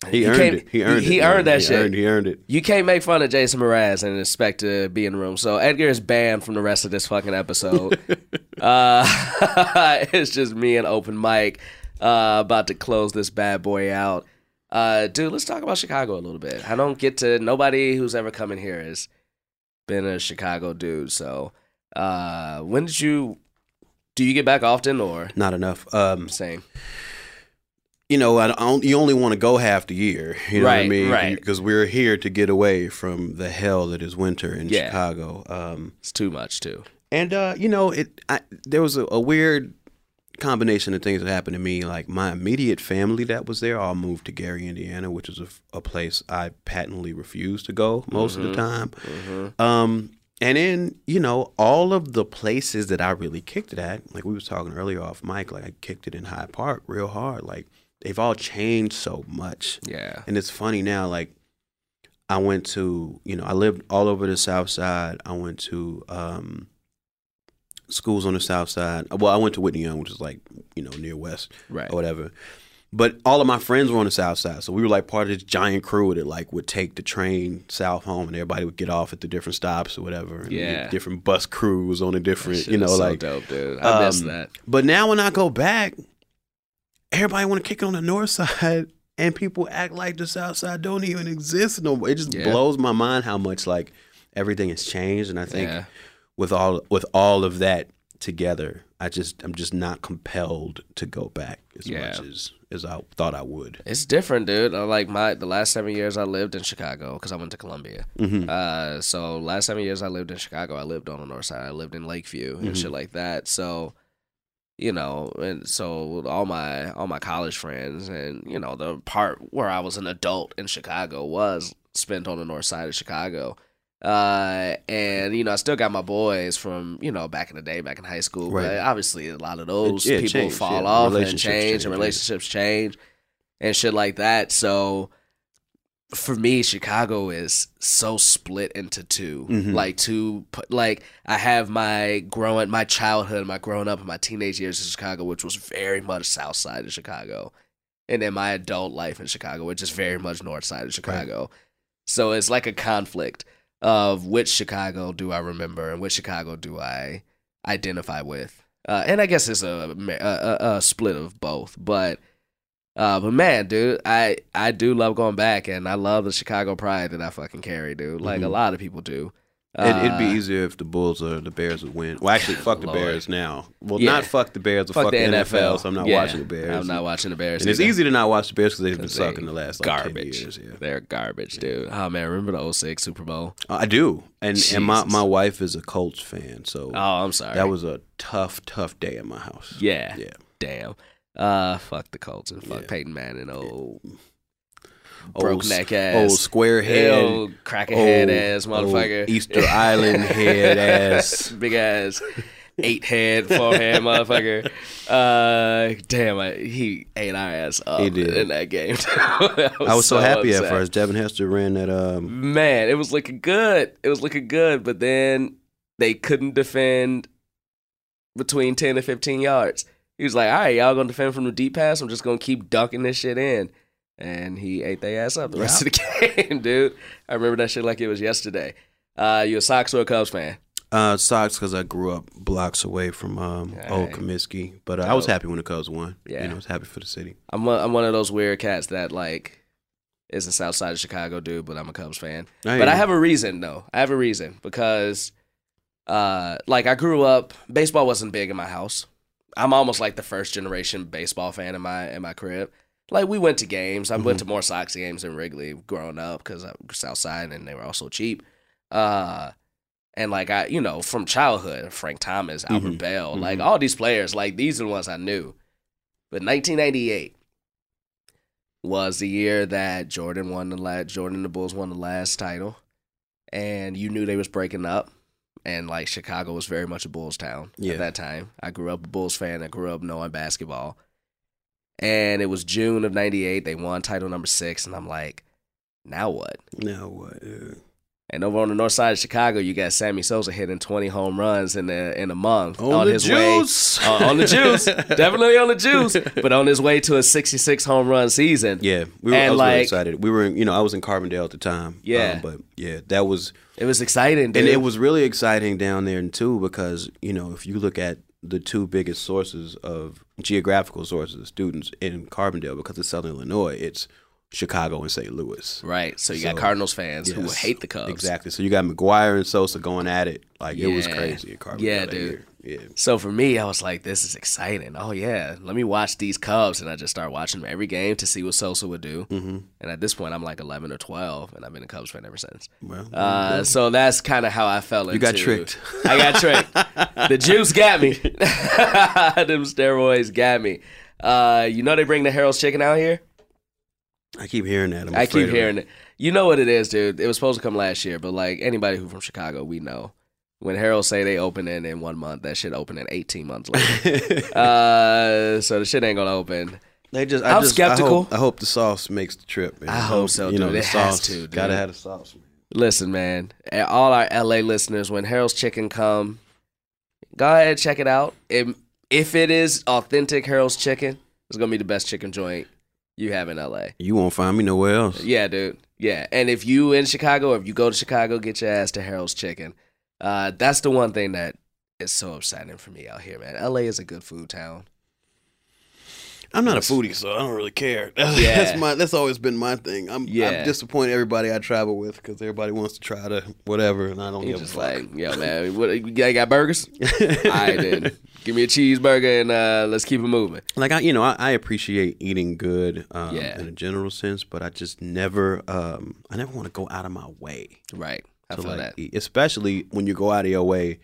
He You earned it. He earned he it. earned man. that he shit. Earned, he earned it. You can't make fun of Jason Mraz and expect to be in the room. So Edgar is banned from the rest of this fucking episode. uh, it's just me and Open Mike uh, about to close this bad boy out. Uh, dude, let's talk about Chicago a little bit. I don't get to nobody who's ever come in here has been a Chicago dude. So uh, when did you do you get back often or Not enough. Um, same? You know, I don't, you only want to go half the year. You know what I mean? right. Because we're here to get away from the hell that is winter in Yeah. Chicago. Um, It's too much too. and uh, you know, it I, there was a, a weird combination of things that happened to me. Like my immediate family that was there all moved to Gary, Indiana, which is a, a place I patently refused to go most of the time. Um, and then you know all of the places that I really kicked it at, like we was talking earlier off mic, like I kicked it in Hyde Park real hard. Like they've all changed so much. Yeah. And it's funny now, like I went to, you know, I lived all over the South Side. I went to um, schools on the South Side. Well, I went to Whitney Young, which is like, you know, near West Right. or whatever. But all of my friends were on the South Side, so we were like part of this giant crew that like would take the train south home, and everybody would get off at the different stops or whatever. and Yeah. different bus crews on the different, you know, is so like dope, dude. I miss um, that. but now when I go back, everybody want to kick it on the north side, and people act like the south side don't even exist no more. It just Yeah. blows my mind how much like everything has changed, and I think Yeah. with all with all of that together, I just I'm just not compelled to go back as Yeah. much as as I thought I would. It's different, dude. Uh, Like my the last seven years I lived in Chicago because I went to Columbia. Mm-hmm. Uh, so last seven years I lived in Chicago. I lived on the north side. I lived in Lakeview and Mhm. shit like that. So, you know, and so all my all my college friends and you know the part where I was an adult in Chicago was spent on the north side of Chicago. Uh, and you know I still got my boys from you know back in the day, back in high school. Right. But obviously a lot of those yeah, people changed, fall yeah. off and change, change, and relationships change and shit like that. So for me, Chicago is so split into 2 Mhm. Like two, like I have my growing, my childhood, my growing up, and my teenage years in Chicago, which was very much South Side of Chicago, and then my adult life in Chicago, which is very much North Side of Chicago. So it's like a conflict of which Chicago do I remember and which Chicago do I identify with. Uh, and I guess it's a, a, a, a split of both, but uh, but man, dude, I I do love going back, and I love the Chicago pride that I fucking carry, dude. Like a Mhm. lot of people do. It, it'd be Uh, easier if the Bulls or the Bears would win. Well, actually, fuck the Lord. Bears now. Well, Yeah. not fuck the Bears, but fuck, the NFL. So I'm not Yeah, watching the Bears. I'm not watching the Bears. And it's either. easy to not watch the Bears because they've been sucking the last like garbage. 10 years. Yeah. They're garbage, dude. Oh man, remember the 06 Super Bowl? I do, and and my, my wife is a Colts fan, so Oh, I'm sorry. that was a tough, tough day in my house. yeah, yeah. Damn. Uh, fuck the Colts and fuck Yeah. Peyton Manning, old Old broke s- neck old ass, square head, old crackhead old- ass motherfucker, old Easter Island head ass. big ass eight head, four head motherfucker. Uh, damn, I, he ate our ass up He did. in that game. I was so, happy at first. Devin Hester ran that. Um, Man, it was looking good. It was looking good, but then they couldn't defend between 10 and 15 yards. He was like, all right, y'all gonna defend from the deep pass? I'm just gonna keep dunking this shit in. And he ate their ass up the rest of the game, dude. I remember that shit like it was yesterday. Uh, you a Sox or a Cubs fan? uh, Sox because I grew up blocks away from um, old. Comiskey, but uh, I was happy when the Cubs won. Yeah. you know, I was happy for the city. I'm one, I'm one of those weird cats that like is a South Side of Chicago dude, but I'm a Cubs fan. I But I have a reason though. I have a reason because uh like I grew up baseball wasn't big in my house. I'm almost like the first generation baseball fan in my in my crib. Like we went to games. I went to more Sox games than Wrigley growing up because I was Southside and they were also cheap. Uh and like I, you know, from childhood, Frank Thomas, Albert Mhm. Belle, like Mhm. all these players, like these are the ones I knew. But 1998 was the year that Jordan won the last Jordan and the Bulls won the last title, and you knew they was breaking up, and like Chicago was very much a Bulls town Yeah. at that time. I grew up a Bulls fan. I grew up knowing basketball, and it was June of '98. They won title number six, and I'm like, now what? Now what? uh, And over on the north side of Chicago, you got Sammy Sosa hitting 20 home runs in a in a month On, on, the his juice. way uh, on the juice, definitely on the juice, but on his way to a 66 home run season. Yeah, we were, And I was like- really excited. We were, in, you know, I was in Carbondale at the time. Yeah. um, but yeah, that was, It was exciting, dude. and it was really exciting down there too because you know if you look at the two biggest sources of geographical sources of students in Carbondale because it's Southern Illinois, it's Chicago and St. Louis. right. So you got Cardinals fans who hate the Cubs. Exactly. So you got McGwire and Sosa going at it like it was crazy Yeah, dude. Yeah. So for me, I was like, this is exciting. Oh yeah, let me watch these Cubs, and I just started watching them every game to see what Sosa would do. Mm-hmm. And at this point, I'm like 11 or 12, and I've been a Cubs fan ever since. Well, Uh, so that's kind of how I fell into. You got tricked. I got tricked. the juice got me. Them steroids got me. Uh, you know they bring the Harold's Chicken out here. I keep hearing that. I'm I keep hearing it. You know what it is, dude. It was supposed to come last year, but like anybody who from Chicago, we know when Harold say they open in in one month, that shit open in 18 months later. uh, so the shit ain't gonna open. They just. I I'm just, skeptical. I hope, I hope the sauce makes the trip. Man. I hope so, You know, dude. the It has sauce to. Gotta have the sauce. Man. Listen, man, all our LA listeners, when Harold's Chicken come, go ahead check it out. If, if it is authentic Harold's Chicken, it's gonna be the best chicken joint you have in LA. You won't find me nowhere else. Yeah, dude. Yeah, and if you in Chicago, or if you go to Chicago, get your ass to Harold's Chicken. Uh, that's the one thing that is so exciting for me out here, man. LA is a good food town. I'm not a foodie, so I don't really care. That's, Yeah. that's my. That's always been my thing. I'm. Yeah. I'm disappointed everybody I travel with because everybody wants to try to whatever, and I don't You give just like, yo, man, what, you got, got burgers? I did. Give me a cheeseburger and uh, let's keep it moving. like I, you know, I, I appreciate eating good um, Yeah. in a general sense, but I just never, um, I never want to go out of my way Right. I to feel like that. eat, especially when you go out of your way.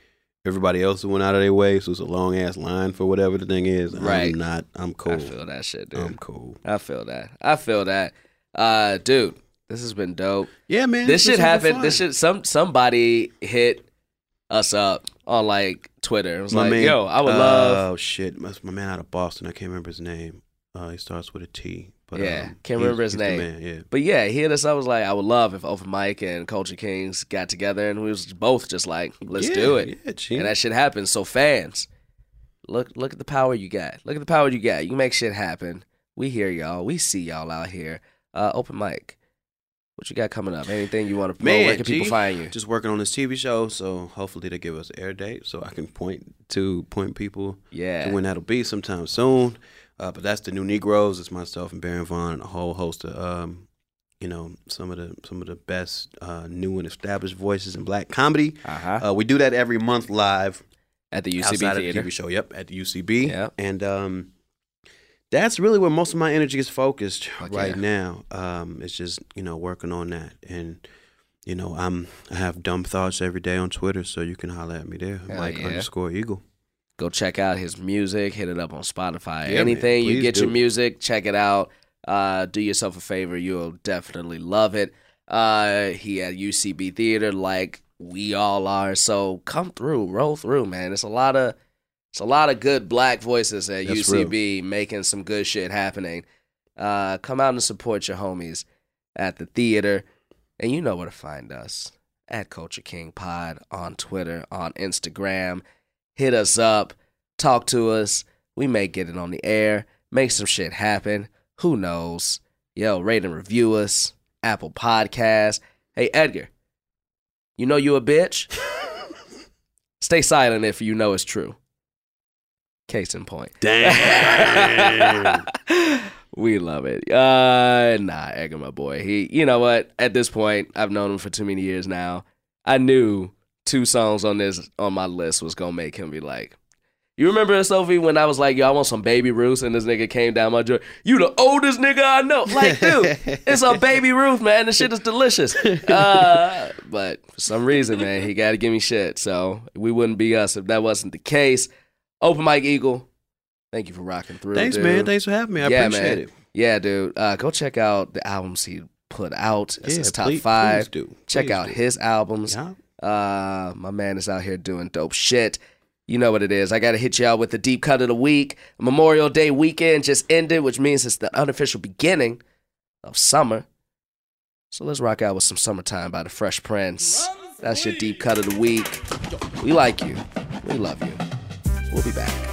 Everybody else went out of their way, so it's a long ass line for whatever the thing is. Right. I'm not. I'm cool. I feel that shit, dude. I'm cool. I feel that. I feel that. Uh, dude, this has been dope. Yeah, man. This shit happened. This shit. Some somebody hit us up on like Twitter. It was My like, man- yo, I would love. Oh shit, my, my man out of Boston. I can't remember his name. Uh, he starts with a T. But Yeah, um, can't remember his name. man, yeah. But yeah, he hit us up. Was like, I would love if Open Mike and Culture Kings got together and we was both just like, let's Yeah, do it. Yeah, And that shit happens. So fans, look look at the power you got. Look at the power you got. You make shit happen. We hear y'all. We see y'all out here. Uh, Open Mike. What you got coming up? Anything you want to promote? Man, Where can people find you? Just working on this TV show, so hopefully they give us air date so I can point to point people Yeah. to when that'll be sometime soon. Uh, but that's the new Negroes. It's myself and Baron Vaughn and a whole host of um, you know, some of the some of the best uh, new and established voices in black comedy. Uh-huh. Uh, we do that every month live At the UCB outside Theater. of the TV show. Yep, at the UCB. Yep. and um, that's really where most of my energy is focused Fuck right yeah. now. Um, it's just you know working on that, and you know I'm I have dumb thoughts every day on Twitter, so you can holler at me there, Hell Mike yeah. underscore Eagle. Go check out his music. Hit it up on Spotify. Yeah, Anything man, you get your music, check it out. Uh, do yourself a favor. You'll definitely love it. Uh, he at UCB Theater like we all are. So come through, roll through, man. It's a lot of it's a lot of good black voices at That's UCB making some good shit happening. Uh, come out and support your homies at the theater. And you know where to find us at Culture King Pod on Twitter, on Instagram. Hit us up, talk to us. We may get it on the air, make some shit happen. Who knows? Yo, rate and review us. Apple Podcast. Hey, Edgar, you know you a bitch? Stay silent if you know it's true. Case in point. Damn. we love it. Uh nah, Edgar, my boy. He you know what? At this point, I've known him for too many years now. I knew two songs on this on my list was gonna make him be like, you remember Sophie when I was like, yo, I want some baby Ruth, and this nigga came down my joint. You the oldest nigga I know. Like, dude, it's a baby Ruth, man. The shit is delicious. Uh, but for some reason, man, he got to give me shit. So we wouldn't be us if that wasn't the case. Open Mike Eagle, thank you for rocking through. Thanks, dude. man. Thanks for having me. I Yeah, appreciate man. it. Yeah, dude. Uh, go check out the albums he put out. It's yeah, his top please- five. please do. Check Please out do. his albums. Yeah. Uh, my man is out here doing dope shit. You know what it is. I got to hit y'all with the deep cut of the week. Memorial Day weekend just ended, which means it's the unofficial beginning of summer. So let's rock out with some Summertime by the Fresh Prince. That's your deep cut of the week. We like you. We love you. We'll be back.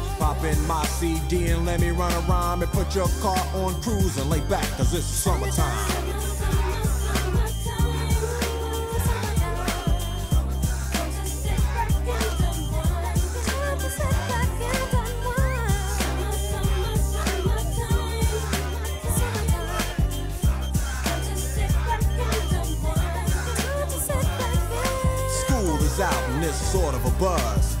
Pop in my CD and let me run a rhyme and put your car on cruise and lay back, cause it's summertime. School is out and it's sort of a buzz.